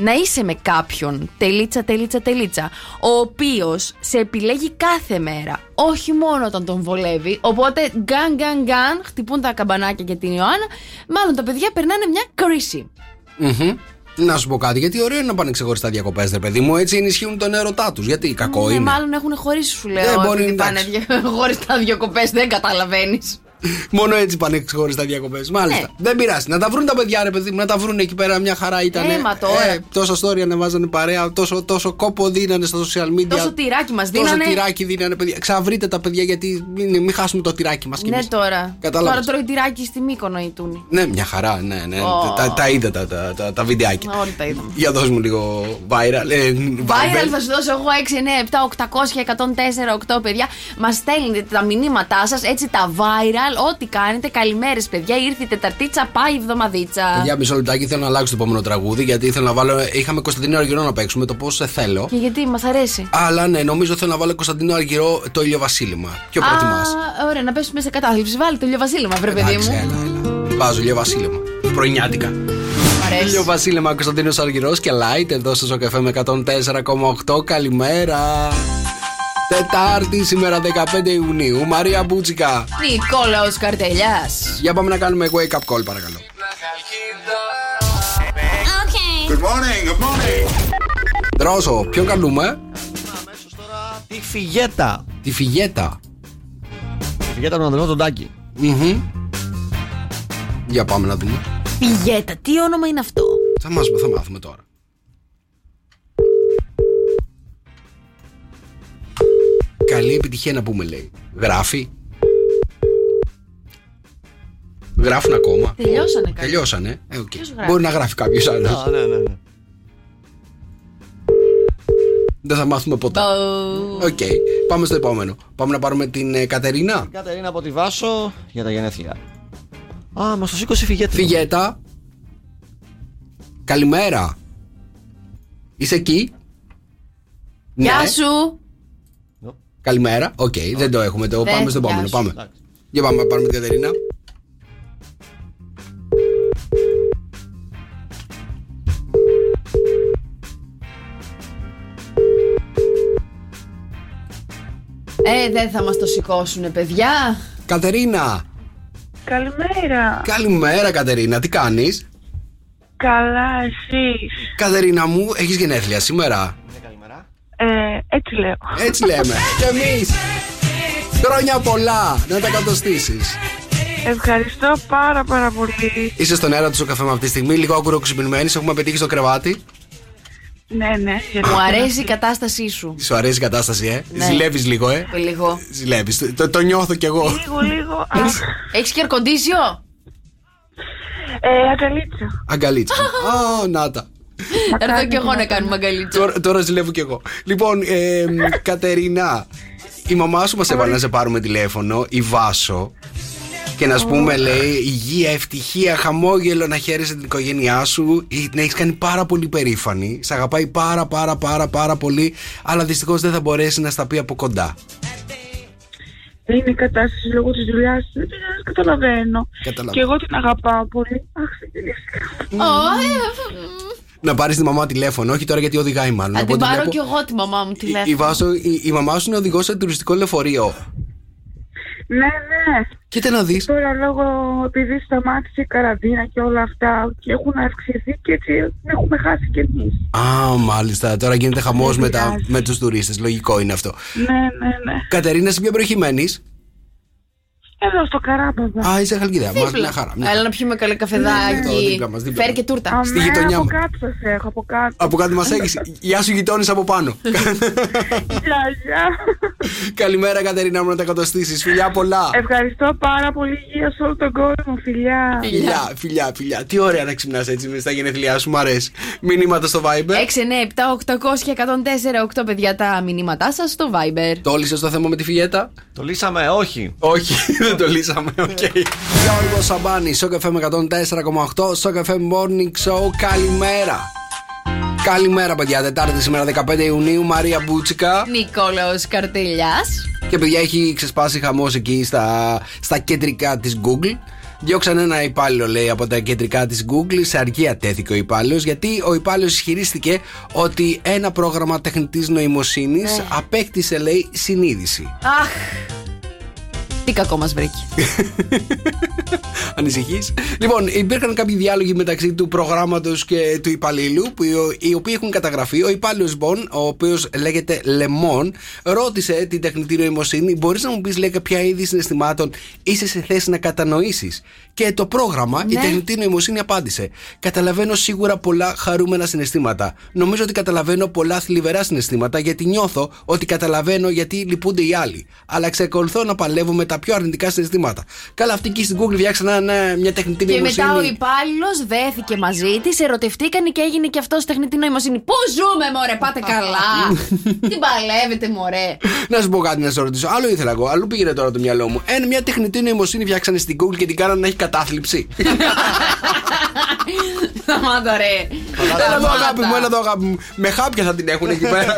Να είσαι με κάποιον, τελίτσα, τελίτσα, τελίτσα, ο οποίος σε επιλέγει κάθε μέρα, όχι μόνο όταν τον βολεύει. Οπότε, γκαν, γκαν, γκαν, χτυπούν τα καμπανάκια για την Ιωάννα. Μάλλον τα παιδιά περνάνε μια κρίση. Μμμ. Να σου πω κάτι, γιατί ωραίο είναι να πάνε ξεχωριστά διακοπές, ρε παιδί μου. Έτσι ενισχύουν τον έρωτά τους. Γιατί κακό Ναι, είναι. Μάλλον έχουν χωρίσει, σου λέω. Ε, μπορεί, επειδή πάνε εντάξει. χωριστά διακοπές, δεν καταλαβαίνεις. Μόνο έτσι πάνε ξεχωριστά διακοπές. Μάλιστα. Ναι. Δεν πειράζει. Να τα βρουν τα παιδιά, ρε παιδί μου, να τα βρουν εκεί πέρα. Μια χαρά ήταν. Ε, μα τώρα. τόσα story ανεβάζανε παρέα, τόσο, τόσο κόπο δίνανε στα social media. Τόσο τυράκι μας Τόσο δίνανε. τυράκι δίνανε, παιδιά. Ξαβρείτε τα παιδιά γιατί μην, μην χάσουμε το τυράκι μας. Ναι, τώρα. Κατάλαβες. Τώρα τρώει τυράκι στη Μύκονο η Τούνη. Ναι, μια χαρά, ναι, ναι. Ω. Τα, τα είδα τα, τα, τα, τα βιντεάκια. Όλοι τα είδαμε. Για δώσ' μου λίγο viral. Ε, Viral θα σου δώσω εγώ 6, 9, 7, 800, 104, 8 παιδιά. Μας στέλνετε τα μηνύματά σας, έτσι τα viral Μαρσιάλ. Ό,τι κάνετε. Καλημέρες, παιδιά. Ήρθε η Τεταρτίτσα, πάει η εβδομαδίτσα. Για μισό λεπτάκι θέλω να αλλάξω το επόμενο τραγούδι γιατί ήθελα να βάλω. Είχαμε Κωνσταντίνο Αργυρό να παίξουμε το πώς θέλω. Και γιατί μας αρέσει. Αλλά ναι, νομίζω θέλω να βάλω Κωνσταντίνο Αργυρό το ηλιοβασίλεμα. Ποιο προτιμάς; Α, ωραία, να πέσουμε σε κατάθλιψη. Βάλει το ηλιοβασίλεμα, βρε παιδί Εντάξει, μου. έλα, έλα. Βάζω ηλιοβασίλεμα. Πρωινιάτικα. Μ' αρέσει. Ηλιοβασίλεμα Κωνσταντίνος Αργυρός και Light εδώ στο Σοκαφέ με 104,8. Καλημέρα. Τετάρτη σήμερα 15 Ιουνίου. Μαρία Μπούτσικα. Νικόλαος Καρτελιά. Για πάμε να κάνουμε wake up call παρακαλώ. Good morning, good morning. Δρόσο, ποιον καλούμε; Αμέσως τώρα τη φιγέτα. Τη Φιγέτα. Τη φιγέτα του Ανδρεό τον Τάκη. Μμμ. Για πάμε να δούμε. Πηγέτα, τι όνομα είναι αυτό; Θα, μας, θα μάθουμε τώρα. Καλή επιτυχία να πούμε λέει. Γράφει. Γράφουν ακόμα. Τελειώσανε κάτι. Τελειώσανε. Ε, οκ. Ποιος γράφει; Μπορεί να γράφει κάποιος άλλος. Α, ναι, ναι, ναι. Δεν θα μάθουμε ποτέ. Μπο. Οκ. Πάμε στο επόμενο. Πάμε να πάρουμε την ε, Κατερίνα. Κατερίνα από τη Βάσω για τα γενέθλια. Α, μα το σήκωσε η φιγέτα. Φιγέτα. Καλημέρα. Είσαι εκεί; Γεια Ναι. σου. Καλημέρα. Οκ, δεν το έχουμε. Το Δεν, πάμε στο γεια επόμενο. σου. Πάμε. Εντάξει. Για πάμε να πάρουμε την Κατερίνα. Ε, δεν θα μας το σηκώσουνε, παιδιά. Κατερίνα. Καλημέρα. Καλημέρα, Κατερίνα. Τι κάνεις; Καλά, εσείς. Κατερίνα μου, έχεις γενέθλια σήμερα; Ε, έτσι λέω. Έτσι λέμε. και εμείς. Χρόνια πολλά. Να τα κατοστήσεις. Ευχαριστώ πάρα πάρα πολύ. Είσαι στον αέρα του στο καφέ με αυτή τη στιγμή. Λίγο αγκουροξυπνημένη. Έχουμε πετύχει στο κρεβάτι. Ναι, ναι. Μου αρέσει η κατάστασή σου. Σου αρέσει η κατάσταση, ε; Ναι. Ζηλεύεις λίγο, ε; Λίγο. Ζηλεύεις. Το, το, το νιώθω κι εγώ. Λίγο, λίγο. Α, Έχεις και ερκοντήσιο. ε, αγκαλίτσα. Αγκαλίτσα. Α, να τα. Έρθω κι εγώ να κάνουμε αγκαλίτσα. Τώρα, τώρα ζηλεύω κι εγώ. Λοιπόν, ε, Κατερίνα, η μαμά σου μας έβαλε να σε πάρουμε τηλέφωνο, η Βάσο. Και να σου πούμε, λέει, υγεία, ευτυχία, χαμόγελο να χαίρεσαι την οικογένειά σου. Ή Την έχεις κάνει πάρα πολύ περήφανη. Σε αγαπάει πάρα πάρα πάρα πάρα πολύ. Αλλά δυστυχώς δεν θα μπορέσει να στα πει από κοντά. Είναι η κατάσταση λόγω της δουλειάς. Δεν την καταλαβαίνω. Καταλαβαίνω. Και εγώ την αγαπάω πολύ. Αχ, δεν Ω, Να πάρεις τη μαμά τηλέφωνο, όχι τώρα γιατί οδηγάει μάλλον. Θα Από την ό,τι πάρω βλέπω, κι εγώ τη μαμά μου η, η, τηλέφωνο. Βάσο, η, η μαμά σου είναι οδηγός σε τουριστικό λεωφορείο. Ναι, ναι. Κοίτα να δεις. Τώρα λόγω επειδή σταμάτησε η καραντίνα και όλα αυτά και έχουν αυξηθεί και έτσι έχουμε χάσει κι εμείς. Α, μάλιστα. Τώρα γίνεται χαμός Δεν με, τα- πειράζει. με τους τουρίστες. Λογικό είναι αυτό. Ναι, ναι, ναι. Κατερίνα, σε ποια περιοχή μένει. Εδώ στο Καράπαβα. Α, είσαι Χαλκιδέα. Μα Δίπλα. μια χαρά. μια Έλα χαρά. να πιούμε καλά Εδώ, καφεδάκι. δίπλα μας, δίπλα Φέρ μας. και τούρτα. Α, στη ναι, γειτονιά από μου. κάτω σας έχω, από κάτω. Από κάτι μας έχεις. Γεια σου, γειτόνι από πάνω. Γεια, γεια. Καλημέρα, Κατερίνα μου, να τα κατοστήσει. Φιλιά πολλά. Ευχαριστώ πάρα πολύ για σε όλο τον κόσμο, φιλιά. Φιλιά, φιλιά, φιλιά. Τι ωραία να ξυπνάς έτσι μες στα γενέθλιά σου, μου αρέσει. Μηνύματα στο Viber. 6, 9, 7, 800 και 104, 8 παιδιά τα μηνύματά σας στο Viber. Το έλυσες το θέμα με τη φιγέτα. Το λύσαμε, όχι. Όχι, δεν το λύσαμε. Οκ. Γιώργος Σαμπάνης, Σοκ FM 104,8. Σοκ FM Morning Show. Καλημέρα. Καλημέρα, παιδιά. Τετάρτη σήμερα 15 Ιουνίου. Μαρία Μπούτσικα. Νικόλαος Καρτελιά. Και παιδιά έχει ξεσπάσει χαμός εκεί στα, στα κεντρικά της Google. Διώξαν ένα υπάλληλο, λέει, από τα κεντρικά της Google. Σε αργία τέθηκε ο υπάλληλος, γιατί ο υπάλληλος ισχυρίστηκε ότι ένα πρόγραμμα τεχνητής νοημοσύνης απέκτησε, λέει, συνείδηση. Αχ. Τι κακό μας βρήκε. Ανησυχείς; Λοιπόν, υπήρχαν κάποιοι διάλογοι μεταξύ του προγράμματος και του υπαλλήλου, που οι οποίοι έχουν καταγραφεί. Ο υπάλληλος, λοιπόν, ο οποίος λέγεται Λεμόν, ρώτησε την τεχνητή νοημοσύνη: Μπορείς να μου πεις, λέει, ποια είδη συναισθημάτων; Είσαι σε θέση να κατανοήσεις. Και το πρόγραμμα, η Ναι. τεχνητή νοημοσύνη απάντησε: Καταλαβαίνω σίγουρα πολλά χαρούμενα συναισθήματα. Νομίζω ότι καταλαβαίνω πολλά θλιβερά συναισθήματα, γιατί νιώθω ότι καταλαβαίνω γιατί λυπούνται οι άλλοι. Αλλά εξακολουθώ να παλεύω με τα τα πιο αρνητικά συναισθήματα. Καλά, αυτοί εκεί στην Google φτιάξαν ένα- μια τεχνητή Και νοημοσύνη. μετά ο υπάλληλος δέθηκε μαζί της, ερωτευτήκαν και έγινε και αυτός τεχνητή νοημοσύνη. Πού ζούμε, μωρέ, πάτε καλά. Τι παλεύετε, μωρέ. Να σου πω κάτι να σε ρωτήσω. Άλλο ήθελα εγώ, αλλού πήγαινε τώρα το μυαλό μου. Ένα, μια τεχνητή νοημοσύνη φτιάξανε στην Google και την κάνανε να έχει κατάθλιψη. Σταμάτα, ρε. Έλα εδώ αγάπη μου, έλα εδώ αγάπη μου. Με χάπια θα την έχουν εκεί πέρα.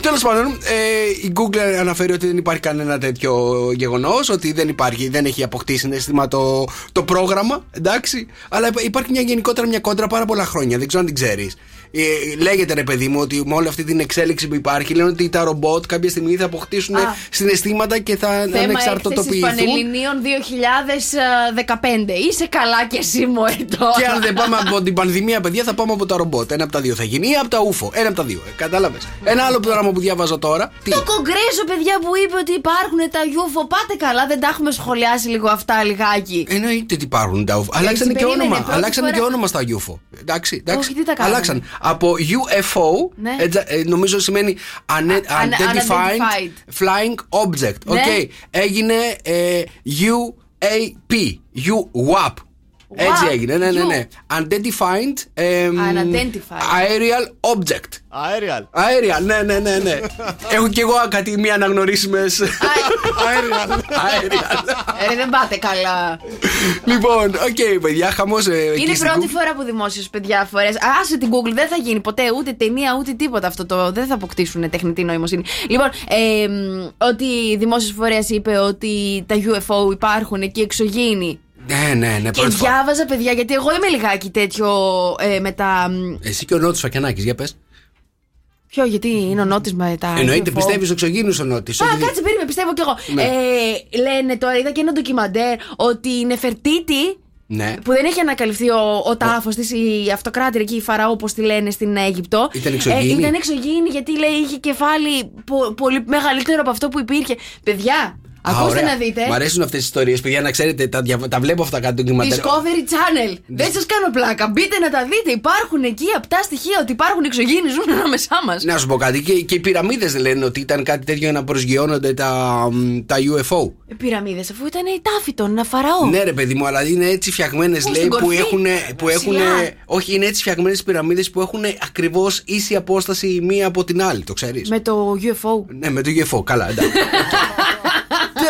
Τέλος πάντων, ε, η Google αναφέρει ότι δεν υπάρχει κανένα τέτοιο γεγονός, ότι δεν υπάρχει, δεν έχει αποκτήσει συναίσθημα το, το πρόγραμμα, εντάξει. Αλλά υπά- υπάρχει μια γενικότερα μια κόντρα πάρα πολλά χρόνια, δεν ξέρω αν την ξέρεις. Ε, λέγεται ρε παιδί μου ότι με όλη αυτή την εξέλιξη που υπάρχει, λένε ότι τα ρομπότ κάποια στιγμή θα αποκτήσουν Α. συναισθήματα και θα Θέμα έκθεσης ανεξαρτητοποιηθούν. Πανελληνίων 2015. Είσαι καλά κι εσύ, μωρέ τώρα. Και αν δεν πάμε από την πανδημία, παιδιά, θα πάμε από τα ρομπότ. Ένα από τα δύο θα γίνει ή από τα UFO. Ένα από τα δύο. Ε, Κατάλαβες. Ένα άλλο πράγμα που διάβαζα τώρα. Τι. Το κογκρέσο, παιδιά, που είπε ότι υπάρχουν τα UFO. Πάτε καλά, δεν τα έχουμε σχολιάσει λίγο αυτά λιγάκι. Εννοείται ότι υπάρχουν τα UFO. Αλλάξανε και περίμενε, όνομα. πρώτη Αλλάξανε φορά- και όνομα στα UFO. Εντάξει, εντάξει. Όχι, τι τα κάνανε. Αλλάξαν. Από UFO, Ναι. ετζα- ε, νομίζω σημαίνει un- un- Unidentified unidentified. Flying Object. Ναι. Οκ. Έγινε ε, UAP. UAP. Έτσι WAP. έγινε, ναι, ναι, U. ναι. Unidentified, εμ, Unidentified. Aerial Object. Aerial. Αέρια, ναι, ναι, ναι, ναι. Έχω κι εγώ κάτι μη αναγνωρίσιμες. Αέρια. Ε, δεν πάτε καλά. Λοιπόν, οκ, παιδιά, χαμός. Είναι η πρώτη φορά που δημόσιος παιδιά φορέας. Άσε την Google, δεν θα γίνει ποτέ ούτε ταινία ούτε τίποτα αυτό το. Δεν θα αποκτήσουν τεχνητή νοημοσύνη. Λοιπόν, ε, μ, ότι δημόσιος φορέας είπε ότι τα UFO υπάρχουν και εξωγήινοι. Ναι, ναι, ναι, Και πρώτη φορά. διάβαζα, παιδιά, γιατί εγώ είμαι λιγάκι τέτοιο ε, με τα. μ, Εσύ και ο Νότης Σφακιανάκης, για πες. Ποιο, γιατί είναι ο Νότης με τα. Εννοείται, UFO. πιστεύει στους εξωγήινους ο Νότης. Α, κάτσε, περίμενε, πιστεύω κι εγώ. Ναι. Ε, λένε τώρα, είδα και ένα ντοκιμαντέρ ότι η Νεφερτίτη Ναι. που δεν έχει ανακαλυφθεί ο, ο τάφος της, η αυτοκράτηρα εκεί, η Φαραώ, όπως τη λένε στην Αίγυπτο. Ήταν εξωγήινη; ήταν εξωγήινη γιατί λέει είχε κεφάλι πο- πολύ μεγαλύτερο από αυτό που υπήρχε. Παιδιά, ακούστε να δείτε. Μ' αρέσουν αυτές τις ιστορίες, παιδιά, να ξέρετε, τα, δια- τα βλέπω αυτά κάτι ντοκιμαντέρ. Discovery Channel. Δεν σας κάνω πλάκα. Μπείτε να τα δείτε. Υπάρχουν εκεί απτά στοιχεία ότι υπάρχουν εξωγήινοι ζουν ανάμεσά μας. Να σου πω κάτι, και, και οι πυραμίδες λένε ότι ήταν κάτι τέτοιο για να προσγειώνονται τα, μ, τα UFO. Πυραμίδες, αφού ήταν η τάφη των Φαραώ. Ναι, ρε παιδί μου, αλλά είναι έτσι φτιαγμένες, Πού, λέει, στην που κορφή; έχουν. Που έχουν Ψηλά. όχι, είναι έτσι φτιαγμένες πυραμίδες που έχουν ακριβώς ίση απόσταση η μία από την άλλη, το ξέρεις; Με το UFO. Ναι, με το UFO, καλά, εντάξει.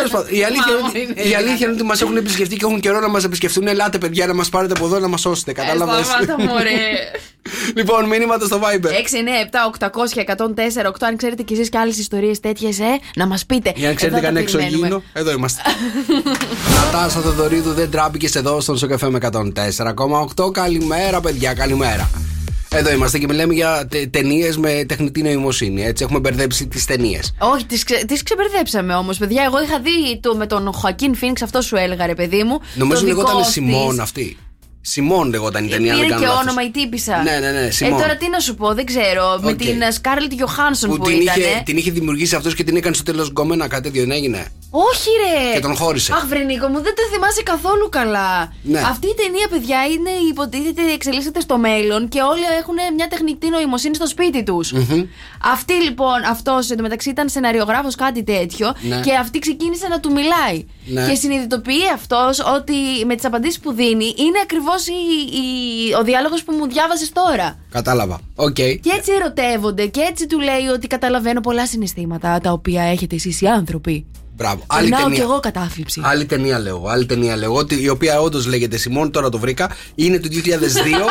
Τέλος πάντων, η αλήθεια, είναι ότι- είναι η αλήθεια είναι ότι μας έχουν επισκεφτεί και έχουν καιρό να μας επισκεφτούν. Ελάτε, παιδιά, να μας πάρετε από εδώ να μας σώσετε. Κατάλαβες; Ε, σταμάτα, μωρέ. λοιπόν, μήνυματα στο Viber. 697-800-1048. Αν ξέρετε κι εσείς και άλλες ιστορίες τέτοιες, ε, να μας πείτε. Για να ξέρετε Εδώ τα κανένα περιμένουμε. εξωγήινο, εδώ είμαστε. Νατάσα Θοδωρίδου δεν τράπηκες εδώ στον Σοκαφέ με 104,8. Καλημέρα, παιδιά, καλημέρα. Εδώ είμαστε και μιλάμε για ταινίες με τεχνητή νοημοσύνη. Έτσι, έχουμε μπερδέψει τις ταινίες. Όχι, τις, ξε, τις ξεμπερδέψαμε όμως, παιδιά. Εγώ είχα δει το, με τον Χωακίν Φίνιξ, αυτό σου έλεγα, ρε παιδί μου. Νομίζω το λεγόταν δικό Σιμών της. αυτή. Σιμόν λεγόταν η ταινία. αν Πήρε δεν και κάνω λάθος. όνομα η τύπισσα. Ναι, ναι, ναι, Ε, Σιμόν. τώρα τι να σου πω, δεν ξέρω. Με Οκ. την Σκάρλετ Γιοχάνσον που, Που την ήταν. είχε, την είχε δημιουργήσει αυτός και την έκανε στο τέλος γκόμενα, κάτι τέτοιο δεν έγινε. Όχι, ρε! Και τον χώρισε. Αχ, βρε Νίκο μου, δεν το θυμάσαι καθόλου καλά. Ναι. Αυτή η ταινία, παιδιά, είναι υποτίθεται εξελίσσεται στο μέλλον και όλοι έχουν μια τεχνητή νοημοσύνη στο σπίτι τους. Αυτή λοιπόν, αυτός εντωμεταξύ ήταν σεναριογράφος κάτι τέτοιο Ναι. και αυτή ξεκίνησε να του μιλάει. Ναι. Και συνειδητοποιεί αυτός ότι με τις απαντήσεις που δίνει είναι ακριβώς ο διάλογος που μου διάβασες τώρα; Κατάλαβα. Οκ. Και έτσι ερωτεύονται και έτσι του λέει ότι καταλαβαίνω πολλά συναισθήματα τα οποία έχετε εσείς οι άνθρωποι. Μπράβο. Άλλη Περνάω κι ταινία. εγώ κατάθλιψη. Άλλη ταινία λέω. Άλλη ταινία λέω. ότι- Η οποία όντως λέγεται Σιμόν, τώρα το βρήκα. Είναι του 2002.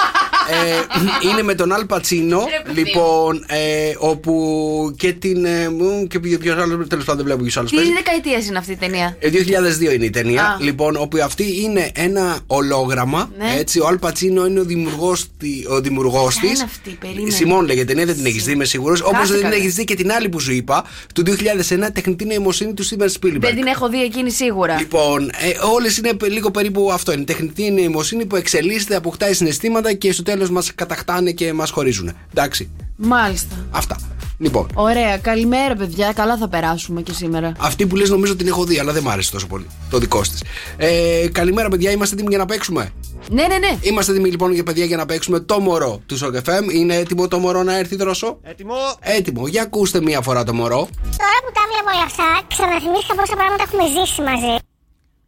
Ε, είναι με τον Αλ Πατσίνο. Ρε παιδί μου. Λοιπόν, ε, όπου και την. Ε, μου, και ποιο άλλος. Τέλος πάντων δεν βλέπω ποιος άλλος Τι παίζει. δεκαετία είναι αυτή η ταινία; Ε, 2002 είναι η ταινία. Α. Λοιπόν, όπου αυτή είναι ένα ολόγραμμα. Ναι. Έτσι, ο Αλ Πατσίνο είναι ο δημιουργός ο δημιουργός Ποια της. είναι αυτή, περίμενε. Σιμών λέγεται, ναι, δεν την έχεις δει, είμαι σίγουρος. Όπως Κάτσε δεν την καλά. έχεις δει και την άλλη που σου είπα, του 2001, τεχνητή νοημοσύνη του Steven Spielberg. Δεν την έχω δει εκείνη σίγουρα. Λοιπόν, ε, όλες είναι πε- λίγο περίπου αυτό. Είναι τεχνητή νοημοσύνη που εξελίσσεται, αποκτάει συναισθήματα και στο τέλος μας κατακτάνε και μας χωρίζουν. Εντάξει. Μάλιστα. Αυτά. Λοιπόν, Ωραία, καλημέρα παιδιά. Καλά θα περάσουμε και σήμερα. αυτή που λες νομίζω την έχω δει, αλλά δεν μ' άρεσε τόσο πολύ. Το δικό της. Ε, καλημέρα, παιδιά, είμαστε έτοιμοι για να παίξουμε; Ναι, ναι, ναι. Είμαστε έτοιμοι λοιπόν για παιδιά για να παίξουμε το μωρό του Σοκ FM. Είναι έτοιμο το μωρό να έρθει δρόσο; Έτοιμο. Έτοιμο. Για ακούστε μία φορά το μωρό. Τώρα που τα βλέπω όλα αυτά, ξαναθυμήθηκα πόσα πράγματα έχουμε ζήσει μαζί.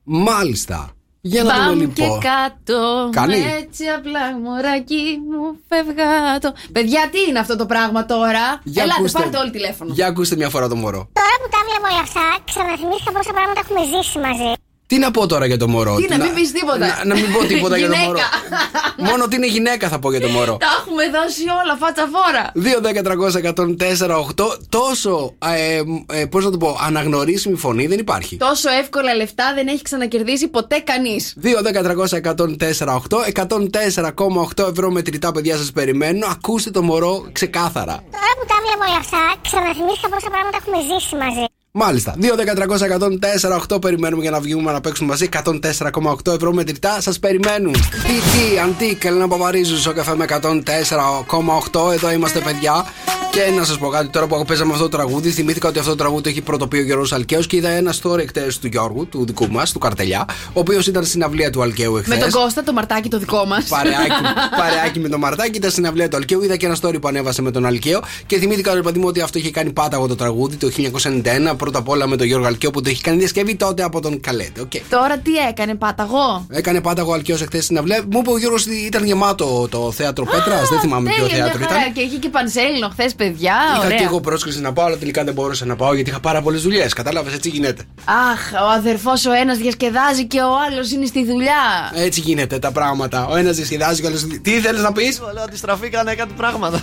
Μάλιστα. Για να δούμε Μπαμ λοιπόν. και κάτω. Κάνει. Έτσι απλά, μωράκι μου, φευγάτο. Παιδιά, τι είναι αυτό το πράγμα τώρα; Για Ελάτε, ακούστε. πάρτε όλη τηλέφωνο. Για ακούστε μια φορά το μωρό. Τώρα που τα βλέπω όλα αυτά, ξαναθυμήθηκα πόσα πράγματα έχουμε ζήσει μαζί. Τι να πω τώρα για το μωρό; Τι, να μην πεις τίποτα. Να, να μην πω τίποτα για το Γυναίκα. μωρό. Μόνο ότι είναι γυναίκα θα πω για το μωρό. Τα έχουμε δώσει όλα, φάτσα φόρα. 2-10-300-104-8 Τόσο, ε, ε, πώς να το πω, αναγνωρίσιμη φωνή δεν υπάρχει. Τόσο εύκολα λεφτά δεν έχει ξανακερδίσει ποτέ κανείς. 2-10-300-104-8 104,8 ευρώ μετρητά παιδιά σας περιμένουν Ακούστε το μωρό ξεκάθαρα Τώρα που τα βλέπω όλα αυτά, ξαναθυμήθηκα πόσα πράγματα έχουμε ζήσει μαζί. Μάλιστα. 2-10-300-104-8 περιμένουμε για να βγούμε να παίξουμε μαζί. 104,8 ευρώ μετρητά σας περιμένουν. Τι, τι, αντί, Καλίνα Παπαρίζου στο καφέ με 104,8. Εδώ είμαστε, παιδιά. Και να σας πω κάτι τώρα που παίζαμε αυτό το τραγούδι. Θυμήθηκα ότι αυτό το τραγούδι το έχει πρωτοποιεί ο Γιώργος Αλκαίος και είδα ένα story χτε του Γιώργου, του δικού μας, του Καρτελιά, ο οποίος ήταν στην αυλαία του Αλκαίου εχθές. Με τον Κώστα, το Μαρτάκη το δικό μας. Παρεάκι, παρεάκι με το Μαρτάκη, ήταν στην αυλαία του Αλκαίου. Είδα και ένα story που ανέβασε με τον Αλκαίο και θυμήθηκα ρε παιδί μου ότι αυτό είχε κάνει πάταγο το τραγούδι το 1991. Πρώτα απ' όλα με τον Γιώργο Αλκαίο που το είχε κάνει διασκευή τότε από τον Χαλέντ. Οκ. Τώρα τι έκανε, πάταγο; Έκανε πάταγο ο Αλκαίος εχθές στην αυλαία. Μου είπε ο Γιώργος ότι ήταν γεμάτο το θέατρο Πέτρας. Δεν θυμάμαι ποιο Τέλεια, θέατρο μια ήταν. χαρά. Και είχε και πανσέληνο χθες, παιδιά. Είχα Ωραία. και εγώ πρόσκληση να πάω, αλλά τελικά δεν μπορούσα να πάω γιατί είχα πάρα πολλές δουλειές. Κατάλαβες, έτσι γίνεται. Αχ, ο αδερφός ο ένας διασκεδάζει και ο άλλος είναι στη δουλειά. Έτσι γίνονται τα πράγματα. Ο ένας διασκεδάζει και ο άλλο. Τι ήθελε να πεις; Λέω, αντιστραφήκανε κάτι πράγματα.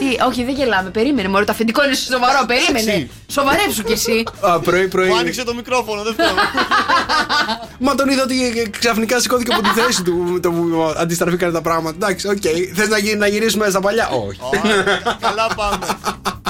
Α, τι, όχι, δεν γελάμε. Περίμενε, Μωρέ, το αφεντικό είναι σοβαρό. Περίμενε. Εντάξει. Σοβαρέψου κι εσύ. Α, πρωί, πρωί. Μου άνοιξε το μικρόφωνο, δεν θέλω. Μα τον είδα ότι ξαφνικά σηκώθηκε από τη θέση του το που αντιστραφήκαν τα πράγματα. Εντάξει, οκ. Θες να, γι- να γυρίσουμε στα παλιά; Όχι. Ωραία, Καλά πάμε.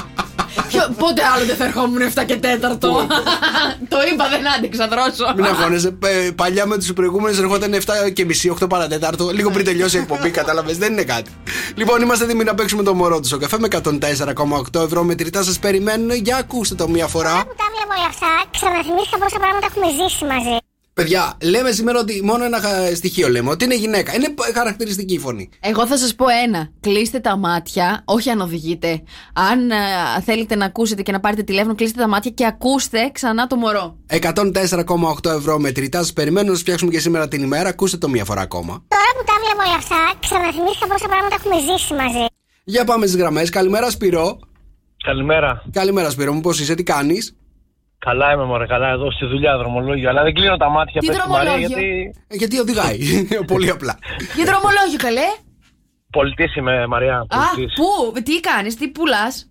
Ποιο- Πότε άλλο δεν θα ερχόμουν 7 και 4. το είπα, δεν άντεξα, δρόσο. Μην αγχώνεσαι. Ε, Παλιά με τους προηγούμενους ερχόταν 7 και μισή, 8 παρατέταρτο. Λίγο πριν τελειώσει η εκπομπή, κατάλαβες. Δεν είναι κάτι. Λοιπόν, είμαστε έτοιμοι να παίξουμε το μωρό του στο καφέ με 104,8 ευρώ μετρητά. Σας περιμένουν. Για ακούστε το μία φορά. Τώρα που τα βλέπω όλα αυτά, ξαναθυμήθηκα πόσα πράγματα έχουμε ζήσει μαζί. Παιδιά, λέμε σήμερα ότι μόνο ένα χα- στοιχείο λέμε. Ότι είναι γυναίκα. Είναι π- χαρακτηριστική η φωνή. Εγώ θα σας πω ένα. Κλείστε τα μάτια, όχι αν οδηγείτε. Αν ε, θέλετε να ακούσετε και να πάρετε τηλέφωνο, κλείστε τα μάτια και ακούστε ξανά το μωρό. 104,8 ευρώ μετρητά. Σα περιμένουν να σας φτιάξουμε και σήμερα την ημέρα. Ακούστε το μία φορά ακόμα. Τώρα που τα βλέπω όλα αυτά, ξαναθυμήθηκα πόσα πράγματα έχουμε ζήσει μαζί. Για πάμε στις γραμμές. Καλημέρα, Σπυρό. Καλημέρα. Καλημέρα, Σπύρο μου, πώς είσαι, τι κάνεις; Καλά είμαι, μωρέ, καλά εδώ στη δουλειά, δρομολόγιο. Αλλά δεν κλείνω τα μάτια Τι πες στη Μαρία, δρομολόγιο; γιατί Γιατί οδηγάει. Πολύ απλά. Για δρομολόγιο, καλέ. πολιτής είμαι, Μαρία. Α, Πολιτής. πού, τι κάνεις, τι πουλάς;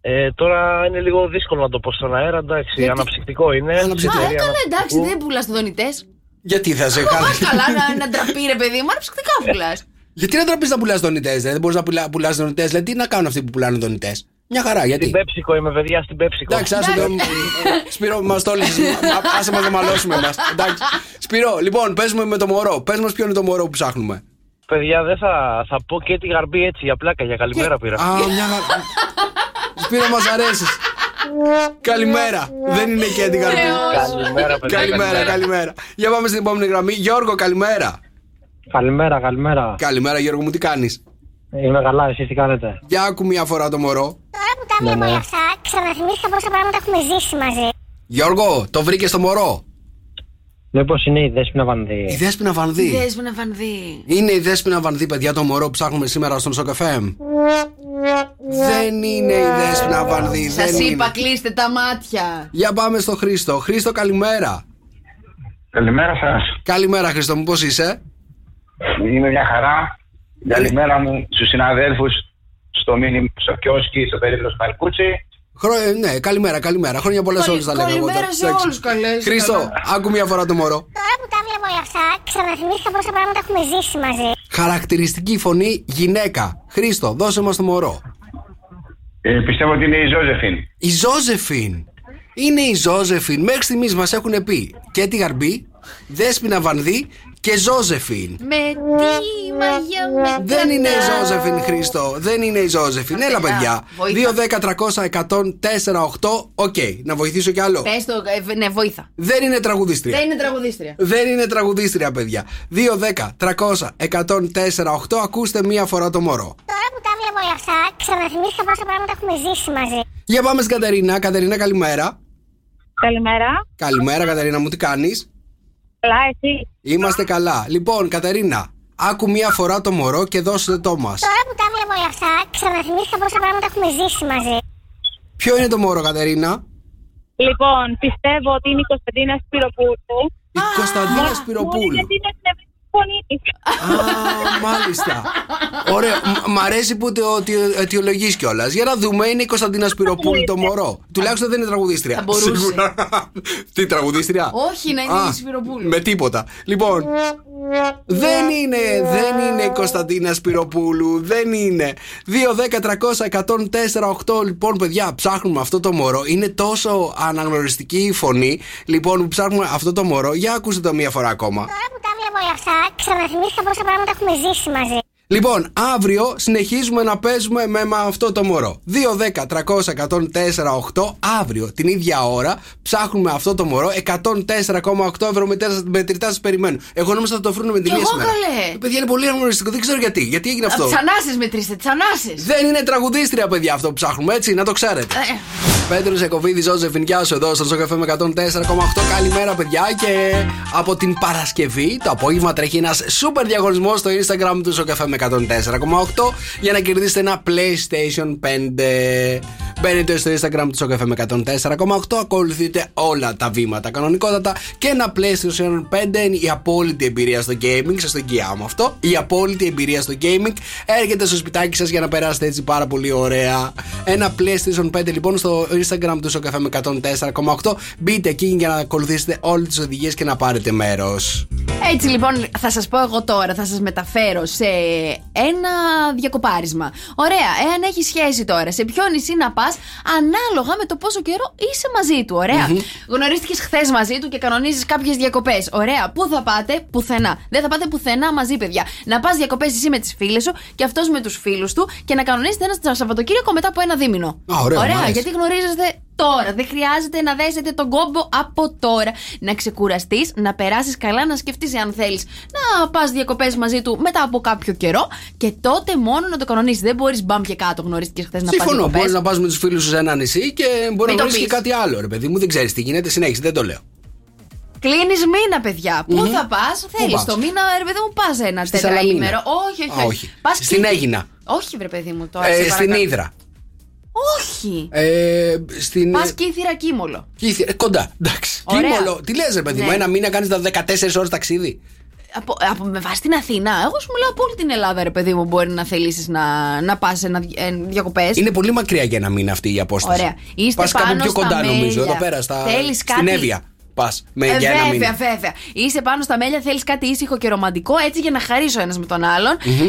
Ε, τώρα είναι λίγο δύσκολο να το πω στον αέρα, εντάξει. Γιατί; Αναψυκτικό είναι. Αναψυκτικό. Α, Εταιρεία καλά, εντάξει, αναψυκτικού. δεν πουλάς δονητές. Γιατί θα σε Μα κάνω. καλά να, να ντραπεί ρε παιδί μου, αναψυκτικά πουλάς. Γιατί να τραπεί να πουλάς δονητές, δεν μπορείς να πουλά, πουλάς δονητές. Δηλαδή, τι να κάνουν αυτοί που πουλάνε δονητές. Μια χαρά, γιατί; Στην Πέψικο είμαι, παιδιά, στην Πέψικο. Εντάξει, άσε το. Σπύρο, μας το λύσει. Άσε μας να μαλώσουμε μα. Εντάξει. Σπύρο, λοιπόν, πες μου με το μωρό. Πες μας ποιο είναι το μωρό που ψάχνουμε. Παιδιά, δεν θα, θα πω και τη γαρμπή έτσι για πλάκα, για καλημέρα πήρα. Α, μια χαρά. Σπύρο, μας αρέσεις. Καλημέρα. Δεν είναι και την καρδί. Καλημέρα, παιδιά. Καλημέρα, καλημέρα. Για πάμε στην επόμενη γραμμή. Γιώργο, καλημέρα. Καλημέρα, καλημέρα. Καλημέρα, Γιώργο μου, τι κάνεις; Είμαι καλά, εσείς τι κάνετε; Για άκου μια φορά το μωρό. Τώρα που τα βλέπω όλα αυτά, ξαναθυμήθηκα πόσα πράγματα έχουμε ζήσει μαζί. Γιώργο, το βρήκες το μωρό; Μήπω είναι η Δέσποινα Βανδύ. Η Δέσποινα Βανδύ. Δες μου να βανδύ. Είναι η Δέσποινα Βανδύ, παιδιά, το μωρό που ψάχνουμε σήμερα στον Σοκαφέ. Δεν είναι η Δέσποινα Βανδύ. Σας δεν είπα, είναι. κλείστε τα μάτια. Για πάμε στο Χρήστο. Χρήστο, καλημέρα. Καλημέρα σας. Καλημέρα, Χρήστο μου, πώς είσαι; Είμαι μια χαρά. Καλημέρα μου στους συναδέλφους στο μήνυμα στο Κιόσκι, στο περίπτωση του Καλκούτσι. Χρο... ε, Ναι, καλημέρα, καλημέρα. Χρόνια πολλά σε Καλη- όλους τα λέμε. εγώ καλημέρα τώρα. σε Εντάξει. όλους, καλές, σε Χρήστο, καλά. άκου μια φορά το μωρό. Τώρα που τα βλέπω όλα αυτά, ξαναθυμήθηκα πόσα πράγματα έχουμε ζήσει μαζί. Χαρακτηριστική φωνή γυναίκα. Χρήστο, δώσε μας το μωρό. Ε, πιστεύω ότι είναι η Ζώζεφιν. Η Ζώζεφιν. Είναι η Ζώζεφιν. Μέχρι στιγμής μας έχουν πει και τη Γαρμπή, Δέσποινα Βανδή και Ζώζεφιν. Με τι μαγιά με Δεν είναι η κρατά. Ζώζεφιν Χρήστο. Δεν είναι η Ζώζεφιν. Έλα, παιδιά. βοήθα. 2-10-300-104-8. Οκ, να βοηθήσω κι άλλο. Πες το, ε, ναι, βοήθα. Δεν είναι τραγουδίστρια. Δεν είναι τραγουδίστρια. Δεν είναι τραγουδίστρια, παιδιά. 2-10-300-104-8. Ακούστε μία φορά το μωρό. Τώρα που τα βλέπω όλα αυτά, ξαναθυμήθηκα πόσα πράγματα έχουμε ζήσει μαζί. Για πάμε στην Κατερίνα. Κατερίνα, καλημέρα. Καλημέρα. Καλημέρα, Κατερίνα μου, τι κάνεις; Καλά, εσύ. Είμαστε καλά. Λοιπόν, Κατερίνα, άκου μία φορά το μωρό και δώστε το μας. Τώρα που τα βλέπω όλα αυτά, ξαναθυμήθηκα πόσα πράγματα έχουμε ζήσει μαζί. Ποιο είναι το μωρό, Κατερίνα; Λοιπόν, πιστεύω ότι είναι η Κωνσταντίνα Σπυροπούλου. Η Κωνσταντίνα Μόνο Σπυροπούλου. γιατί είναι στην ευρύτερη φωνή της. Α, μάλιστα. Ωραία. Μ- Μ' αρέσει που το αιτιολογείς κιόλας. Για να δούμε, είναι η Κωνσταντίνα Σπυροπούλου το μωρό. Τουλάχιστον δεν είναι τραγουδίστρια. Θα μπορούσε. Σίγουρα. Τι τραγουδίστρια; Όχι, να είναι Α, η Σφυροπούλου. Με τίποτα. Λοιπόν, δεν είναι, δεν είναι η Κωνσταντίνα Σπυροπούλου. Δεν είναι. 2-10-300-104-8. Λοιπόν, παιδιά, ψάχνουμε αυτό το μωρό. Είναι τόσο αναγνωριστική η φωνή. Λοιπόν, που ψάχνουμε αυτό το μωρό. Για ακούστε το μία φορά ακόμα. Τώρα που τα βλέπω όλα αυτά, ξαναθυμήθηκα πόσα πράγματα έχουμε ζήσει μαζί. Λοιπόν, αύριο συνεχίζουμε να παίζουμε με, με αυτό το μωρό. 2-10-300-104-8. Αύριο την ίδια ώρα ψάχνουμε αυτό το μωρό. 104,8 ευρώ μετρητά σα περιμένουν. Εγώ νόμιζα θα το βρουν με την Κι μία εγώ, σήμερα. καλέ. Ε, Παιδιά είναι πολύ αγνωριστικό. Δεν ξέρω γιατί. Γιατί έγινε αυτό. Τσανάσε μετρήστε, τσανάσε. Δεν είναι τραγουδίστρια, παιδιά, αυτό που ψάχνουμε, έτσι, να το ξέρετε. Ε. Πέτρος Ζεκοβίδη, Ζώζεφιν, γεια σου εδώ στο Σοκαφέ με 104,8. Καλημέρα, παιδιά. Και από την Παρασκευή το απόγευμα τρέχει ένας σούπερ διαγωνισμός στο Instagram του Σοκαφέ με 104,8 για να κερδίσετε ένα PlayStation 5. Μπαίνετε στο Instagram του Σοκαφέ με 104,8. Ακολουθείτε όλα τα βήματα κανονικότατα. Και ένα PlayStation 5 είναι η απόλυτη εμπειρία στο gaming. Σας το εγγυάμαι αυτό. Η απόλυτη εμπειρία στο gaming έρχεται στο σπιτάκι σας για να περάσετε έτσι πάρα πολύ ωραία. Ένα PlayStation 5 λοιπόν στο Instagram του Σοκαφέ με 104,8. Μπείτε εκεί για να ακολουθήσετε όλες τις οδηγίες και να πάρετε μέρος. Έτσι λοιπόν θα σας πω εγώ τώρα, θα σας μεταφέρω σε ένα διακοπάρισμα. Ωραία, εάν έχεις σχέση τώρα, σε ποιο νησί να πας, ανάλογα με το πόσο καιρό είσαι μαζί του, ωραία. Μμμ. Γνωρίστηκες χθες μαζί του και κανονίζεις κάποιες διακοπές. Ωραία, πού θα πάτε, πουθενά. Δεν θα πάτε πουθενά μαζί, παιδιά. Να πας διακοπές εσύ με τις φίλες σου και αυτός με τους φίλους του και να κανονίσετε ένα Σαββατοκύριακο μετά από ένα δίμηνο. Α, ωραία, μ' αρέσει. γιατί γνωρίζεστε τώρα. Δεν χρειάζεται να δέσετε τον κόμπο από τώρα. Να ξεκουραστείς, να περάσεις καλά, να σκεφτείς αν θέλεις να πας διακοπές μαζί του μετά από κάποιο καιρό και τότε μόνο να το κανονίσεις. Δεν μπορείς μπαμ και κάτω, γνωρίστηκε χθες να πας Συμφωνώ. διακοπές. Μπορείς να πας με τους φίλους σου σε ένα νησί και μπορεί Μην να το βρει και πεις. κάτι άλλο, ρε παιδί μου. Δεν ξέρεις τι γίνεται. Συνέχισε, δεν το λέω. Κλείνεις μήνα, παιδιά. Πού Μμμ. θα πας, θέλεις πας; το μήνα, ρε παιδί μου, πας ένα Στη Σαλαμίνα. τετραήμερο. Όχι, όχι. Α, όχι. όχι. Πας Στην Κρήτη. Αίγινα. Όχι, βρε παιδί μου τώρα. Ε, σε στην παρακαλώ. Ήδρα. Όχι. Ε, στην. Πας κύθυρα κύμολο. Κήθη- ε, κοντά, εντάξει. Ωραία. Κίμολο. Τι λες, ρε παιδί μου, Ναι. ένα μήνα κάνεις τα 14 ώρες ταξίδι. Από, από, με βάση την Αθήνα. Εγώ σου μιλάω από όλη την Ελλάδα, ρε παιδί μου, μπορεί να θελήσεις να, να πας διακοπές. Είναι πολύ μακριά για ένα μήνα αυτή η απόσταση. Ωραία. Είστε Πας κάπου πάνω πιο στα κοντά, νομίζω. μέλια. Εδώ πέρα, στα... Θέλεις στην κάτι- Εύβοια. Πας με Ε, για ένα βέβαια, μήνα. βέβαια. Είσαι πάνω στα μέλια, θέλεις κάτι ήσυχο και ρομαντικό, έτσι για να χαρίσει ο ένας με τον άλλον. Μμμ.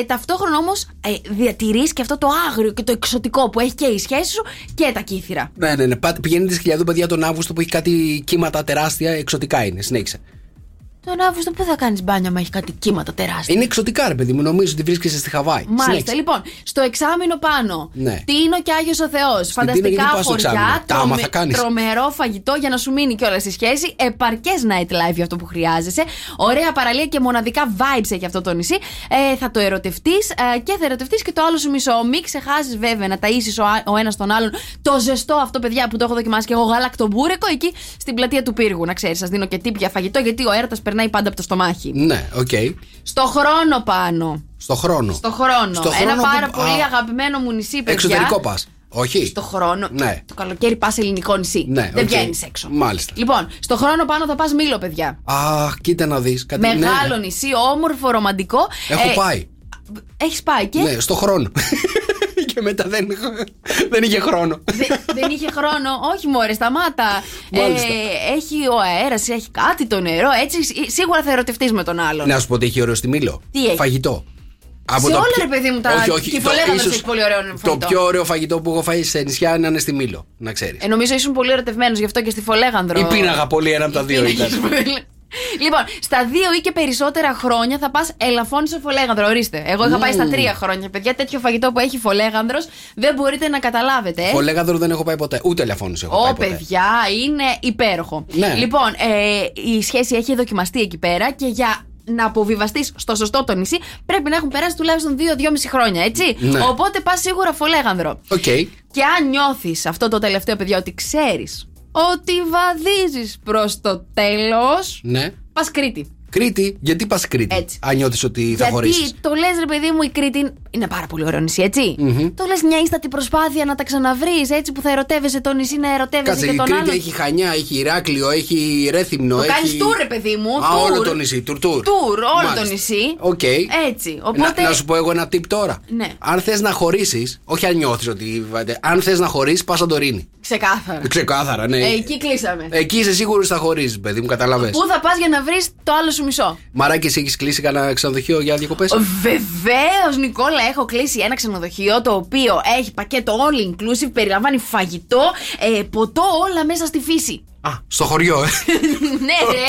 Ε, ταυτόχρονα όμως ε, διατηρείς και αυτό το άγριο και το εξωτικό που έχει και η σχέση σου και τα κύθυρα. Ναι, ναι, ναι. Πάτε- Πηγαίνετε στη Χιλιαδού, παιδιά, τον Αύγουστο που έχει κάτι κύματα τεράστια, εξωτικά είναι. Συνέχισε. Τον Αύγουστο πού θα κάνεις μπάνια, μα έχει κάτι κύματα τεράστια. Είναι εξωτικά, ρε παιδί μου. Νομίζω ότι βρίσκεσαι στη Χαβάη. Μάλιστα. Συνέχισε. Λοιπόν, στο εξάμεινο πάνω. Ναι. Τίνο και Άγιος ο Θεός; Τίνο Φανταστικά γιατί πας στο εξάμηνο; χωριά. Τα άμα θα κάνεις. Τρομερό φαγητό για να σου μείνει κιόλας στη σχέση. Επαρκές night life για αυτό που χρειάζεσαι. Ωραία παραλία και μοναδικά vibes έχει αυτό το νησί. Ε, θα το ερωτευτείς και θα ερωτευτείς και το άλλο σου μισό. Μην ξεχάσεις βέβαια να ταΐσεις ο, α- ο ένας τον άλλον το ζεστό αυτό, παιδιά, που το έχω δοκιμάσει και εγώ γαλακτομπούρεκο εκεί στην πλατεία του Πύργου. Να ξέρεις, σας δίνω και tip για φαγητό γιατί ο έρωτας περνάει πάντα από το στομάχι. Ναι, οκ. Στο χρόνο πάνω. Στο χρόνο. Στο χρόνο. Στο Ένα χρόνο πάρα που- πολύ α, αγαπημένο μου νησί, παιδιά. Εξωτερικό πας. Όχι. Στο χρόνο. Ναι. Το καλοκαίρι πας ελληνικό νησί. Ναι, Δεν οκ. βγαίνεις έξω. Μάλιστα. Λοιπόν, στο χρόνο πάνω θα πας Μήλο, παιδιά. Αχ, κοίτα να δεις. Μεγάλο νησί, όμορφο, ρομαντικό. Έχω Ε, πάει. Έχεις πάει και; Ναι, στο χρόνο. και μετά δεν, δεν είχε χρόνο. Δε- δεν είχε χρόνο. Όχι, μωρέ, σταμάτα. Μάλιστα. Ε, έχει ο αέρας, έχει κάτι το νερό. Έτσι, σί- σίγουρα θα ερωτευτείς με τον άλλον. Να σου πω ότι έχει ωραίο στη Μήλο. Τι έχει; Φαγητό. Σε το όλα, πιο- ρε παιδί μου, τα- Όχι, όχι, και η το- Φολέγανδρος ίσως έχει πολύ ωραίο Το φαγητό. πιο ωραίο φαγητό που έχω φάει σε νησιά είναι, είναι στη Μήλο, να ξέρεις. Ε, νομίζω ήσουν πολύ ερωτευμένος, γι' αυτό και στη Φολέγανδρο. Ή πίναγα πολύ, ένα από τα δύο ήταν. Λοιπόν, στα δύο ή και περισσότερα χρόνια θα πας Ελαφόνησος, Φολέγανδρος. Ορίστε. Εγώ είχα πάει στα Μμμ. τρία χρόνια. Παιδιά, τέτοιο φαγητό που έχει Φολέγανδρος δεν μπορείτε να καταλάβετε. ε. Φολέγανδρο δεν έχω πάει ποτέ. Ούτε Ελαφόνησο έχω πάει Ω, ποτέ. παιδιά, είναι υπέροχο. Ναι. Λοιπόν, ε, η σχέση έχει δοκιμαστεί εκεί πέρα και για να αποβιβαστείς στο σωστό το νησί πρέπει να έχουν περάσει τουλάχιστον 2-2,5 χρόνια, έτσι. Ναι. Οπότε πας σίγουρα Φολέγανδρο. Οκ. Και αν νιώθεις αυτό το τελευταίο, παιδιά, ότι ξέρεις ότι βαδίζεις προς το τέλος, Ναι. πας Κρήτη. Κρήτη, γιατί πας Κρήτη. Έτσι. Αν νιώθεις ότι θα Γιατί χωρίσεις. το λες, ρε παιδί μου, η Κρήτη είναι πάρα πολύ ωραίο νησί, έτσι; Το λες μια ύστατη προσπάθεια να τα ξαναβρεις, έτσι που θα ερωτεύεσαι το νησί, να ερωτεύεσαι Κάτσε, και η τον Κρήτη άλλον. έχει Χανιά, έχει Ηράκλειο, έχει Ρέθυμνο. Το έχει... κάνεις τουρ, ρε παιδί μου. Α, τουρ. όλο το νησί, τουρ, τουρ. Τουρ, όλο Μάλιστα. το νησί. Οκ. Έτσι. Οπότε. Να, να σου πω εγώ ένα tip τώρα. Ναι. Αν θες να χωρίσεις, όχι αν νιώθεις ότι. Αν θες να χωρίσεις, πας Σαντορίνη. Ξεκάθαρα. Ξεκάθαρα, ναι. Ε, εκεί κλείσαμε. Εκεί είσαι σίγουρος ότι θα χωρίσεις, παιδί μου, καταλαβες. Πού θα πας για να βρεις το άλλο σου μισό. Μαράκι, εσύ έχεις κλείσει κανένα ξενοδοχείο για διακοπές; Βεβαίως, Νικόλα, έχω κλείσει ένα ξενοδοχείο το οποίο έχει πακέτο all inclusive, περιλαμβάνει φαγητό, ε, ποτό, όλα μέσα στη φύση. Α, στο χωριό, ε. ναι, ρε.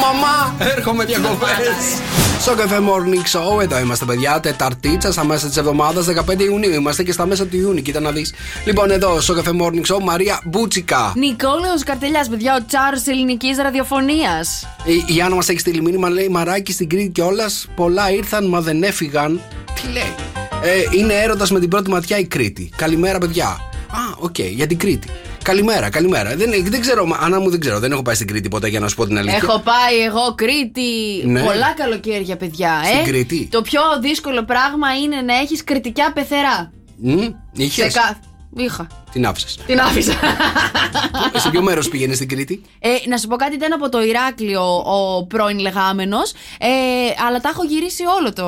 Μαμά, έρχομαι διακοπές. Σοκ FM Morning Show, εδώ είμαστε παιδιά. Τεταρτίτσα, στα μέσα της εβδομάδας, 15 Ιουνίου. Είμαστε και στα μέσα του Ιούνιου, κοίτα να δεις. Λοιπόν, εδώ στο Σοκ FM Morning Show, Μαρία Μπούτσικα. Νικόλαος Καρτελιάς, παιδιά, ο τσάρος ελληνικής ραδιοφωνίας. Η, η Άννα μας έχει στείλει μήνυμα, λέει Μαράκι στην Κρήτη κιόλας. Πολλοί ήρθαν, μα δεν έφυγαν. Τι λέει; Ε, είναι έρωτας με την πρώτη ματιά η Κρήτη. Καλημέρα, παιδιά. Α, οκ, για την Κρήτη. Καλημέρα, καλημέρα. Δεν, δεν ξέρω, μα- Άννα μου δεν ξέρω, δεν έχω πάει στην Κρήτη ποτέ για να σου πω την αλήθεια. Έχω πάει εγώ Κρήτη. Ναι. Πολλά καλοκαίρια, παιδιά. Στην ε. Κρήτη. Το πιο δύσκολο πράγμα είναι να έχεις κρητικιά πεθερά. Μμ, είχες. Ξεκά- Είχα. Την άφησες. Την άφησα. Σε ποιο μέρος πήγαινες στην Κρήτη; Ε, να σου πω κάτι, ήταν από το Ηράκλειο ο πρώην λεγάμενος. Ε, αλλά τα έχω γυρίσει όλο το.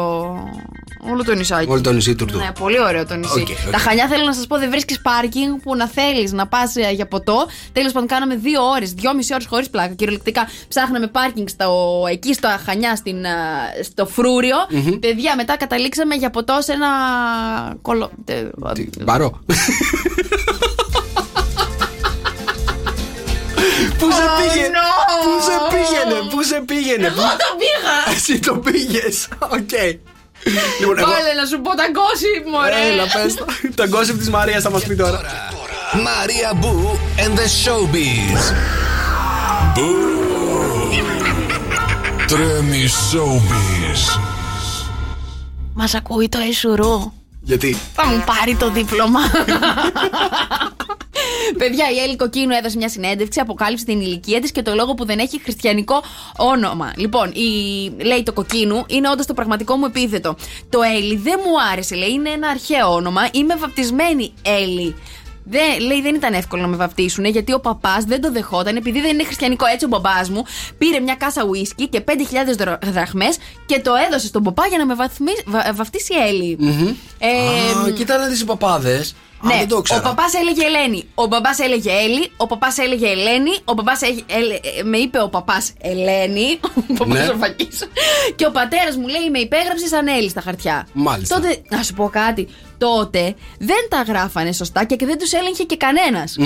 Όλο το νησάκι. Όλο το νησί του Ναι, πολύ ωραίο το νησί. OK, OK. Τα Χανιά θέλω να σας πω, δεν βρίσκεις πάρκινγκ που να θέλεις να πας για ποτό. Τέλος πάντων, κάναμε δύο ώρες, δυόμιση ώρες χωρίς πλάκα. Κυριολεκτικά ψάχναμε πάρκινγκ στο, εκεί στα Χανιά, στην, α, στο φρούριο. Μμμ. Παιδιά, μετά καταλήξαμε για ποτό σε ένα. Κολο... τε- Μπαρό. Πού σε Oh, πήγαινε, no. πού σε πήγαινε, πού σε πήγαινε; Εγώ το πήγα! Εσύ το πήγες. Οκ. Λοιπόν, εγώ. Βάλε να σου πω τα gossip, μωρέ! Έλα, πες το. Το gossip της Μαρίας θα μας πει τώρα. Μαρία Μπού and the Showbiz. Τρέμει showbiz. Μας ακούει το Εσουρού. Γιατί; Θα μου πάρει το δίπλωμα. Παιδιά, η Έλλη Κοκκίνου έδωσε μια συνέντευξη, αποκάλυψε την ηλικία της και το λόγο που δεν έχει χριστιανικό όνομα. Λοιπόν, η, λέει το Κοκκίνου είναι όντως το πραγματικό μου επίθετο. Το Έλλη δεν μου άρεσε, λέει, είναι ένα αρχαίο όνομα. Είμαι βαπτισμένη Έλλη. Δεν, λέει δεν ήταν εύκολο να με βαφτίσουν γιατί ο παπάς δεν το δεχόταν επειδή δεν είναι χριστιανικό έτσι ο μπαμπάς μου. Πήρε μια κάσα ουίσκι και 5.000 δρο- δραχμές και το έδωσε στον παπά για να με βαθμί- βα- βαφτίσει η Έλλη. Ε, Α, κοίτα να δεις οι παπάδες. Α, ναι, δεν το ο ήξερα. παπάς έλεγε Ελένη. Ο μπαμπάς έλεγε Έλλη. Ο παπάς έλεγε Ελένη. Ο μπαμπάς με είπε ο παπάς Ελένη. Ο παπάς Ναι. ο Φακής. Και ο πατέρας μου λέει με υπέγραψε σαν Έλλη στα χαρτιά. Μάλιστα. Τότε, να σου πω κάτι. Τότε δεν τα γράφανε σωστά και δεν τους έλεγχε και κανένας.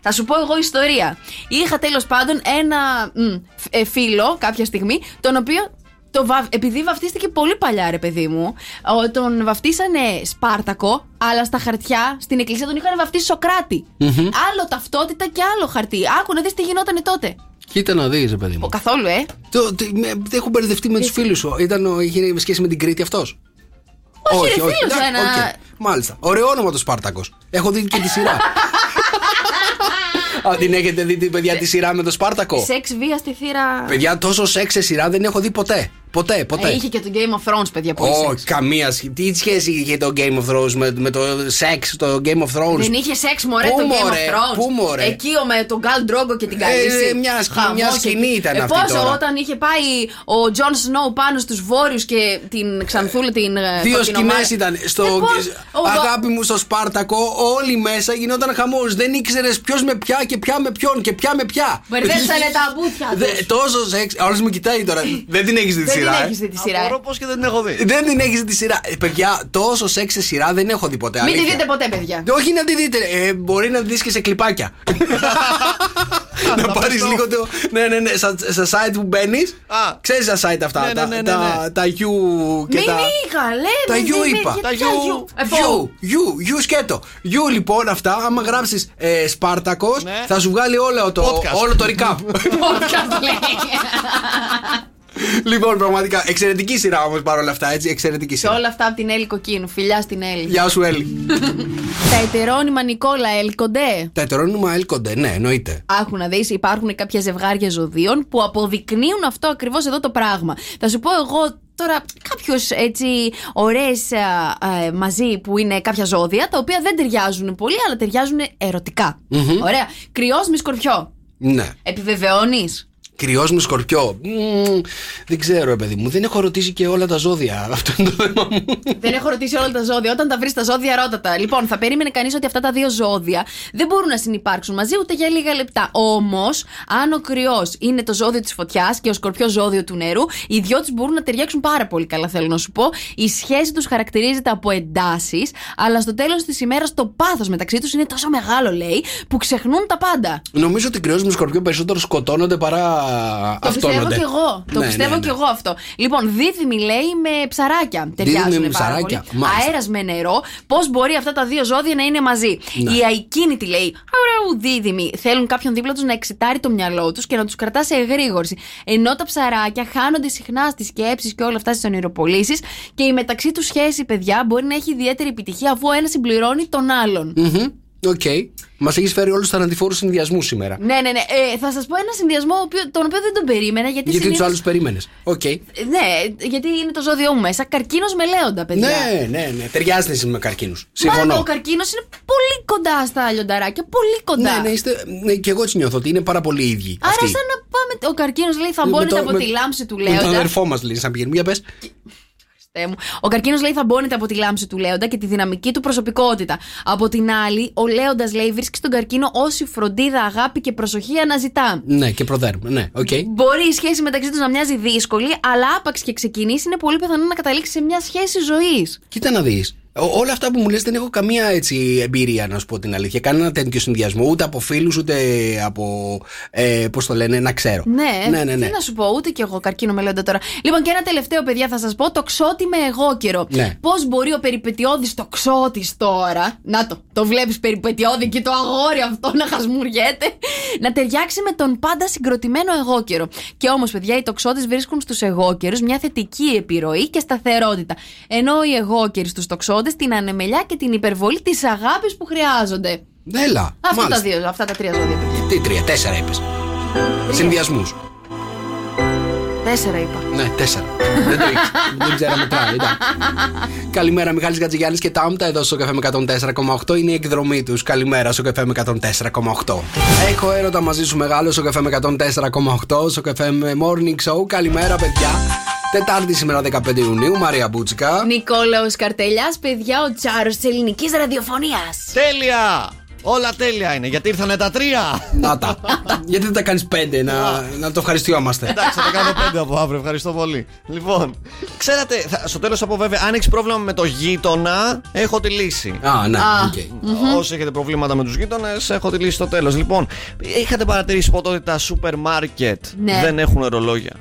Θα σου πω εγώ ιστορία. Είχα τέλος πάντων ένα μ, φ- ε, φίλο κάποια στιγμή, τον οποίο το βα... επειδή βαφτίστηκε πολύ παλιά, ρε παιδί μου, ο- τον βαφτίσανε Σπάρτακο, αλλά στα χαρτιά στην εκκλησία τον είχαν βαφτίσει Σοκράτη. Άλλο ταυτότητα και άλλο χαρτί. Άκου να δεις τι γινότανε τότε. Κοίτα να δεις, ρε παιδί μου. Καθόλου, ε. Το, τι- με- έχω μπερδευτεί με τους φίλους σου. Ήταν, ο- είχε σχέση με την Κρήτη αυτός. Όχι, ρε, φίλος Εντάξει, ένα. οκ. Μάλιστα. Ωραίο όνομα το Σπάρτακος. Έχω δει και τη σειρά. Α, την έχετε δει, παιδιά, τη σειρά με το Σπάρτακο. Σεξ βία στη θύρα. Παιδιά, τόσο σεξ σε σειρά δεν έχω δει ποτέ. Ποτέ, ποτέ. Ε, είχε και το Game of Thrones, παιδιά, πολύ Όχι, σεξ. καμία σχέση. Τι σχέση είχε το Game of Thrones με, με το σεξ, το Game of Thrones; Δεν είχε σεξ, μωρέ, Πού, το Game μωρέ, of Thrones; Πού μωρέ; Εκεί ο, με τον Καλ Ντρόγκο και την Καλίσι. Ε, μια σκηνή- μια σκηνή ήταν αυτή πόσο τώρα. όταν είχε πάει ο Τζον Σνόου πάνω στους βόρειους και την Ξανθούλα την. ε, Δύο κοκκινομάλα. σκηνές ήταν. Στο, Ε, πώς, ο- αγάπη μου στο Σπάρτακο, όλοι μέσα γινόταν χαμός. Δεν ήξερες ποιος με ποια και ποια με ποιον και ποια με ποια. Μπερδέψανε τα μπούτια Δε- τους. Τόσο σεξ. Όλος μου κοιτάει τώρα. Δεν την έχεις δει τη Δεν σειρά. την ε. έχεις δει τη σειρά. Απορώ πώς και δεν την έχω δει. Δεν την έχεις δει τη σειρά. Ε, παιδιά, τόσο σεξ σε σειρά δεν έχω δει ποτέ. Μην τη αλήθεια. δείτε ποτέ, παιδιά. Όχι να τη δείτε. Ε, μπορεί να τη δεις και σε κλιπάκια. να πάρεις λίγο το. Ναι, ναι, ναι. Στα, στα site που μπαίνεις. Ξέρεις τα site αυτά. Ναι, ναι, τα, ναι, ναι, τα, ναι. τα U και Μην τα. είχα, λέμε. Τα δεν U είναι- είπα. γιατί Τα ποια U. U? Ε, πω. U, U, U σκέτο. U λοιπόν αυτά, άμα γράψεις ε, Σπάρτακος, θα σου βγάλει όλο το, Podcast. όλο το recap. Podcast λέει. λοιπόν, πραγματικά εξαιρετική σειρά όμως παρόλα αυτά, έτσι. Εξαιρετική Σε σειρά. όλα αυτά από την Έλλη Κοκκίνου. Φιλιά στην Έλλη. Γεια σου, Έλλη. Τα ετερόνυμα Νικόλα έλκονται. Τα ετερόνυμα έλκονται, ναι, εννοείται. Άκου να δεις, υπάρχουν κάποια ζευγάρια ζωδίων που αποδεικνύουν αυτό ακριβώς εδώ το πράγμα. Θα σου πω εγώ τώρα κάποιους έτσι ωραίες μαζί που είναι κάποια ζώδια τα οποία δεν ταιριάζουν πολύ, αλλά ταιριάζουν ερωτικά. Μμμ. Ωραία. Κρυός με σκορπιό. Ναι. Επιβεβαιώνεις; Κρυός με σκορπιό. Μμμ, δεν ξέρω, ρε παιδί μου. Δεν έχω ρωτήσει και όλα τα ζώδια. Αυτό είναι το θέμα μου. Δεν έχω ρωτήσει όλα τα ζώδια. Όταν τα βρεις τα ζώδια, ρώτα τα. Λοιπόν, θα περίμενε κανείς ότι αυτά τα δύο ζώδια δεν μπορούν να συνεπάρξουν μαζί ούτε για λίγα λεπτά. Όμως, αν ο κρυός είναι το ζώδιο της φωτιάς και ο σκορπιός ζώδιο του νερού, οι δυο τους μπορούν να ταιριάξουν πάρα πολύ καλά, θέλω να σου πω. Η σχέση τους χαρακτηρίζεται από εντάσεις, αλλά στο τέλος της ημέρας το πάθος μεταξύ τους είναι τόσο μεγάλο, λέει, που ξεχνούν τα πάντα. Νομίζω ότι κρυός με σκορπιό περισσότερο σκοτώνονται παρά Το πιστεύω αυτόνονται. κι εγώ. Το Ναι, πιστεύω ναι, ναι. κι εγώ αυτό. Λοιπόν, δίδυμη λέει με ψαράκια. Ταιριάζουν με πάρα ψαράκια, πολύ. μάλιστα. Αέρας με νερό. Πώς μπορεί αυτά τα δύο ζώδια να είναι μαζί. Ναι. Η αικίνητη λέει. Αραου, δίδυμη. Θέλουν κάποιον δίπλα τους να εξητάρει το μυαλό τους και να τους κρατά σε εγρήγορση. Ενώ τα ψαράκια χάνονται συχνά στις σκέψεις και όλα αυτά στις ονειροπολίσεις και η μεταξύ τους σχέση, παιδιά, μπορεί να έχει ιδιαίτερη επιτυχία αφού ο ένας συμπληρώνει τον άλλον. Μμμ, Οκ. Μας έχεις φέρει όλους τους θανατηφόρους συνδυασμούς σήμερα. Ναι, ναι, ναι. Ε, θα σας πω ένα συνδυασμό ο οποίο- τον οποίο δεν τον περίμενα γιατί, Γιατί τους συνήθως- άλλους περίμενες. Οκ. Ναι, γιατί είναι το ζώδιό μου μέσα. Καρκίνος με λέοντα, παιδιά. Ναι, ναι, ναι. Ταιριάζετε εσείς με καρκίνους. Μάλλον Συμφωνώ. ο καρκίνος είναι πολύ κοντά στα λιονταράκια. Πολύ κοντά. Ναι, ναι, είστε. Ναι, και εγώ έτσι νιώθω ότι είναι πάρα πολύ ίδιοι. Άρα, αυτοί. σαν να πάμε. Ο καρκίνος λέει θα Με μπώνεται το- από με- τη λάμψη του Με τον λέοντα. αδερφό μας λέει, σαν πηγαίνουμε. Για πες. Χριστέ μου. Ο καρκίνος λέει θαμπώνεται από τη λάμψη του λέοντα και τη δυναμική του προσωπικότητα. Από την άλλη, ο λέοντας λέει βρίσκει στον καρκίνο όση φροντίδα, αγάπη και προσοχή αναζητά. Ναι, και προδέρουμε. Ναι, οκ. Μπορεί η σχέση μεταξύ τους να μοιάζει δύσκολη, αλλά άπαξ και ξεκινήσει, είναι πολύ πιθανό να καταλήξει σε μια σχέση ζωής. Κοίτα να δεις. Όλα αυτά που μου λες δεν έχω καμία έτσι εμπειρία να σου πω την αλήθεια. Κανένα τέτοιο συνδυασμό ούτε από φίλους ούτε από. Ε, Πώς το λένε, να ξέρω. Ναι, ναι, ναι. ναι. τι να σου πω, ούτε κι εγώ καρκίνο με λέοντα τώρα. Λοιπόν, και ένα τελευταίο, παιδιά, θα σας πω το ξότι με εγώ καιρό. Ναι. Πώς μπορεί ο περιπετειώδης το ξότης τώρα. Να το, το βλέπεις περιπετειώδη και το αγόρι αυτό να χασμουριέται. Να ταιριάξει με τον πάντα συγκροτημένο εγώ καιρο. Και όμως, παιδιά, οι τοξότες βρίσκουν στους εγώ καιρούς μια θετική επιρροή και σταθερότητα. Ενώ οι εγώ καιροι στους τοξότες την ανεμελιά και την υπερβολή της αγάπης που χρειάζονται. Έλα. Αυτά τα μάλιστα. δύο, αυτά τα τρία ζώδια, παιδιά. Τι τρία, τέσσερα είπες. Συνδυασμούς. Τέσσερα είπα. Ναι, τέσσερα. δεν το ήξερα. δεν ξέρω να μετράει. εντάξει. Καλημέρα, Μιχάλης Γκατζηγιάννης και Τάμπτα εδώ στο καφέ με 104,8. Είναι η εκδρομή τους. Καλημέρα στο καφέ με 104,8. Έχω έρωτα μαζί σου μεγάλο στο καφέ με 104,8. Στο καφέ με Morning Show. Καλημέρα, παιδιά. Τετάρτη σήμερα 15 Ιουνίου, Μαρία Μπούτσικα. Νικόλαος Καρτελιά, παιδιά, ο τσάρος της ελληνικής ραδιοφωνίας. Τέλεια! Όλα τέλεια είναι, γιατί ήρθανε τα τρία. Να τα. Γιατί δεν τα κάνεις πέντε, να, να το ευχαριστιόμαστε. Εντάξει, θα τα κάνω πέντε από αύριο. Ευχαριστώ πολύ. Λοιπόν, ξέρατε, θα, στο τέλος θα πω βέβαια, αν έχεις πρόβλημα με το γείτονα, έχω τη λύση. Α, ναι, Α. οκ. Όσοι έχετε προβλήματα με τους γείτονες, έχω τη λύση στο τέλος. Λοιπόν, είχατε παρατηρήσει ποτέ ότι τα σούπερ μάρκετ Ναι. δεν έχουν ρολόγια;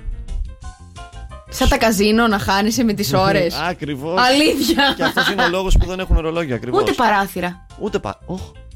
Σαν τα καζίνο να χάνεσαι με τις ώρες. Ακριβώς. Αλήθεια. Και αυτός είναι ο λόγος που δεν έχουν ρολόγια ακριβώς. Ούτε παράθυρα. Ούτε πα.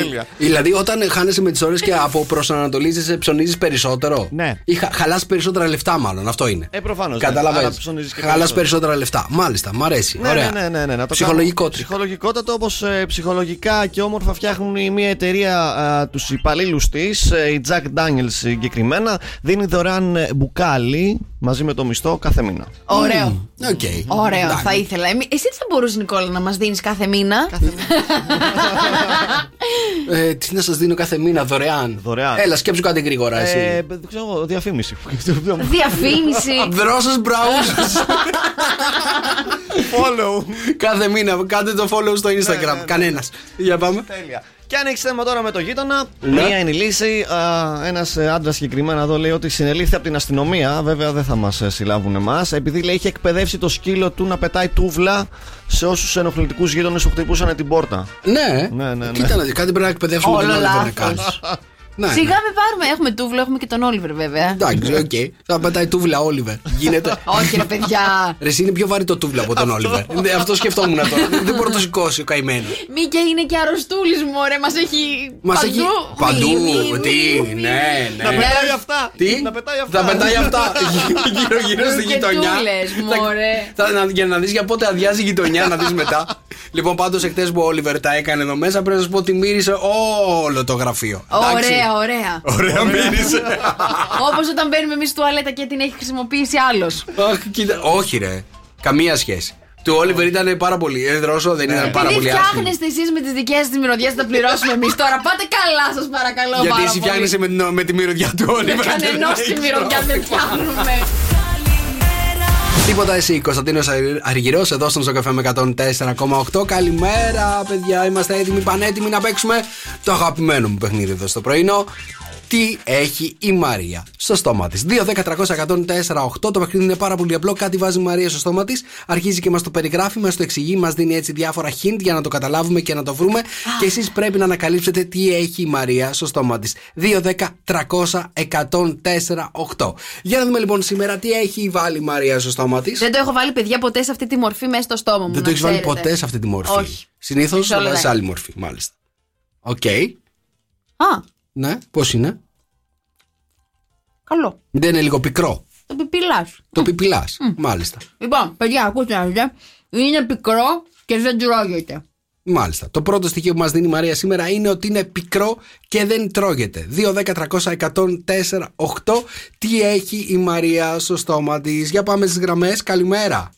Τέλεια. Δηλαδή, όταν χάνεσαι με τις ώρες και αποπροσανατολίζεσαι, ψωνίζεις περισσότερο. Ναι. Ή χα, χαλάς περισσότερα λεφτά, μάλλον. Αυτό είναι. Ε, προφανώς. Καταλαβαίνεις. Άρα ψωνίζεις και Χαλάς περισσότερο. περισσότερα λεφτά. Μάλιστα, μ' αρέσει. Ναι, Ωραία. ναι, ναι, ναι, ναι, να το Ψυχολογικό κάνω. τρικ. Ψυχολογικότατο όπως ψυχολογικά και όμορφα φτιάχνουν η μία εταιρεία τους υπαλλήλους της, η Jack Daniels συγκεκριμένα, δίνει δωρεάν ε, μπουκάλι μαζί με το μισθό κάθε μήνα. Ωραίο. Οκ. Ωραίο, Εντάξει. θα ήθελα. Εμεί- Εσύ τι θα μπορούσες, Νικόλα, να μας δίνεις κάθε μήνα. Ε, τι να σας δίνω κάθε μήνα δωρεάν. Δωρεάν. Έλα, σκέψου κάτι γρήγορα, εσύ. Ε, δεν ξέρω εγώ, διαφήμιση. Διαφήμιση. Δρόσο μπραούζο. Follow. κάθε μήνα. Κάντε το follow στο Instagram. ναι, ναι. Κανένας. Για πάμε. Τέλεια. Και αν έχει θέμα τώρα με το γείτονα, Ναι. μία είναι η λύση. Ένας άντρας συγκεκριμένα εδώ λέει ότι συνελήφθη από την αστυνομία. Βέβαια δεν θα μας συλλάβουν εμάς. Επειδή λέει είχε εκπαιδεύσει το σκύλο του να πετάει τούβλα σε όσους ενοχλητικούς γείτονες που χτυπούσαν την πόρτα. Ναι, ναι, ναι. Κοίτα να δεις, κάτι πρέπει να εκπαιδεύσουμε Όλο τον Όλιβερ να λάθος. κάνεις. Ναι, Σιγά με πάρουμε. Έχουμε τούβλο, έχουμε και τον Όλιβερ βέβαια. Εντάξει, οκ. Θα πετάει τούβλα Όλιβερ. Γίνεται. Όχι, ρε παιδιά. Ρε, εσύ είναι πιο βαρύ το τούβλα από τον Όλιβερ. Ε, Αυτό σκεφτόμουν τώρα. Δεν μπορεί να το σηκώσει ο καημένος. Μη και είναι και αρρωστούλης μου, ρε. Μας έχει. Μας παντού. έχει. Μη, Παντού. μη, μη, Τι, μη. ναι, Να ναι. πετάει αυτά. Τι; Να πετάει αυτά. Θα πετάει αυτά γύρω-γύρω στη Και γειτονιά. τούλες, Θα- μωρέ. θα- να- Για να δεις για πότε αδειάζει η γειτονιά, να δεις μετά. Λοιπόν, πάντως εχθές που ο Όλιβερ τα έκανε εδώ μέσα, πρέπει να σας πω ότι μύρισε όλο το γραφείο. Εντάξει. Ωραία, ωραία. Ωραία, μύρισε. Όπως όταν μπαίνουμε εμείς τουαλέτα και την έχει χρησιμοποιήσει άλλος. Αχ, κοίτα. Όχι, ρε. Καμία σχέση. Του Όλιβερ ήταν πάρα πολύ. Ε, δρόσο δεν ήταν πάρα Επειδή πολύ άσχημο. φτιάχνεστε εσείς με τις δικές σας μυρωδιέ, θα τα πληρώσουμε εμείς τώρα. Πάτε καλά, σας παρακαλώ. Γιατί πάρα εσύ πολύ. φτιάχνεσαι με, την- με τη μυρωδιά του Με Όλιβερ. κανενό τη μυρωδιά δεν φτιάχνουμε. Τίποτα εσύ, Κωνσταντίνος Αργυρός, εδώ στον Ζωκαφέ με 104,8. Καλημέρα, παιδιά. Είμαστε έτοιμοι, πανέτοιμοι να παίξουμε το αγαπημένο μου παιχνίδι εδώ στο πρωινό. Τι έχει η Μαρία στο στόμα της; 2-10-300-104-8. Το παιχνίδι είναι πάρα πολύ απλό. Κάτι βάζει η Μαρία στο στόμα της. Αρχίζει και μας το περιγράφει, μας το εξηγεί, μας δίνει έτσι διάφορα hint για να το καταλάβουμε και να το βρούμε. Και εσείς πρέπει να ανακαλύψετε τι έχει η Μαρία στο στόμα της. 2-10-300-104-8. Για να δούμε λοιπόν σήμερα τι έχει βάλει η Μαρία στο στόμα της. Δεν το έχω βάλει, παιδιά, ποτέ σε αυτή τη μορφή μέσα στο στόμα μου. Δεν να το έχεις βάλει ξέρετε. ποτέ σε αυτή τη μορφή. Όχι. Συνήθως Σε το όλα βάζεις σε τα- άλλη μορφή, μάλιστα. Οκ. Α, Ναι, πώς είναι; καλό. Δεν είναι λίγο πικρό. Το πιπιλάς. Το πιπιλάς. Μάλιστα. Λοιπόν, παιδιά, ακούστε να δείτε. Είναι πικρό και δεν τρώγεται. Μάλιστα. Το πρώτο στοιχείο που μας δίνει η Μαρία σήμερα είναι ότι είναι πικρό και δεν τρώγεται. 2-10-300-104-8. Τι έχει η Μαρία στο στόμα της; Για πάμε στις γραμμές. Καλημέρα.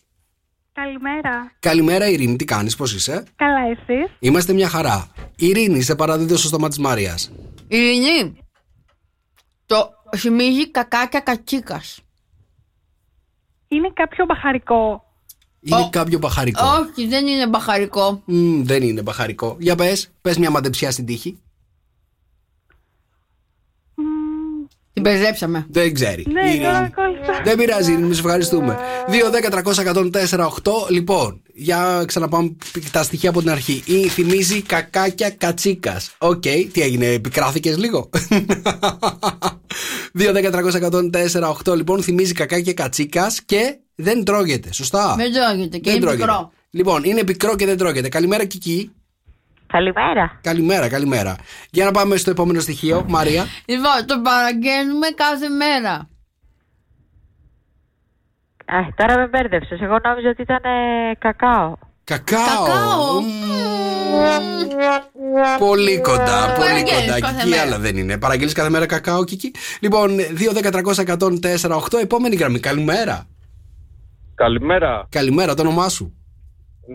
Καλημέρα. Καλημέρα, Ειρήνη. Τι κάνεις, πώς είσαι; Καλά, εσείς; Είμαστε μια χαρά. Ειρήνη, σε παραδίδω στο στόμα της Μαρία. Ειρηνή, το θυμίζει κακάκια κατσίκας. Είναι κάποιο μπαχαρικό. Είναι κάποιο μπαχαρικό. Όχι, δεν είναι μπαχαρικό. Μμ, δεν είναι μπαχαρικό. Για πες, πες μια μαντεψιά στην τύχη. Την μπερδέψαμε. Δεν ξέρει. Ναι, Ειρήνη. τώρα κόλλησα. Δεν πειράζει, Ειρήνη, σε ευχαριστούμε. 2-10-300-104-8. Λοιπόν, για ξαναπάμε τα στοιχεία από την αρχή. Ή θυμίζει κακάκια κατσίκας. Οκ, τι έγινε, πικράθηκε λίγο; 2-10-300-104-8. Λοιπόν, θυμίζει κακάκια κατσίκας και δεν τρώγεται. Σωστά; Δεν τρώγεται και Δεν είναι τρώγεται. πικρό. Λοιπόν, είναι πικρό και δεν τρώγεται. Καλημέρα, Κική. Καλημέρα. Καλημέρα, καλημέρα. Για να πάμε στο επόμενο στοιχείο, Μαρία. Λοιπόν, το παραγγέλνουμε κάθε μέρα. Α, τώρα με μπέρδεψες. Εγώ νόμιζα ότι ήταν ε, κακάο. Κακάο. Κακάο. Πολύ κοντά, πολύ Παραγγέλνεις κοντά. κάθε Κική, μέρα. αλλά δεν είναι. Παραγγέλνει κάθε μέρα κακάο, Κική; Λοιπόν, 2-10-300-104-8. Επόμενη γραμμή. Καλημέρα. Καλημέρα, Καλημέρα, το όνομά σου.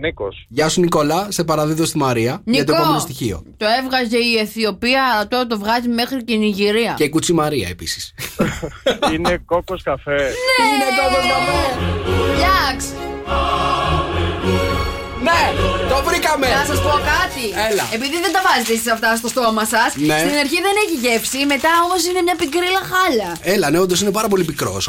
Νίκος. Γεια σου, Νικόλα. Σε παραδίδω στη Μαρία για το Νικό, επόμενο στοιχείο. το έβγαζε η Αιθιοπία, αλλά τώρα το βγάζει μέχρι και η Νιγηρία. Και η Κουτσή Μαρία επίσης. Είναι κόκο καφέ. Είναι κόκκος καφέ. Γιάξ! Ναι, το βρήκαμε. Να σας πω κάτι. Έλα. Επειδή δεν τα βάζετε εσείς αυτά στο στόμα σας, Ναι. στην αρχή δεν έχει γεύση, μετά όμως είναι μια πικρή λαχάλα. Έλα, ναι, όντως είναι πάρα πολύ πικρός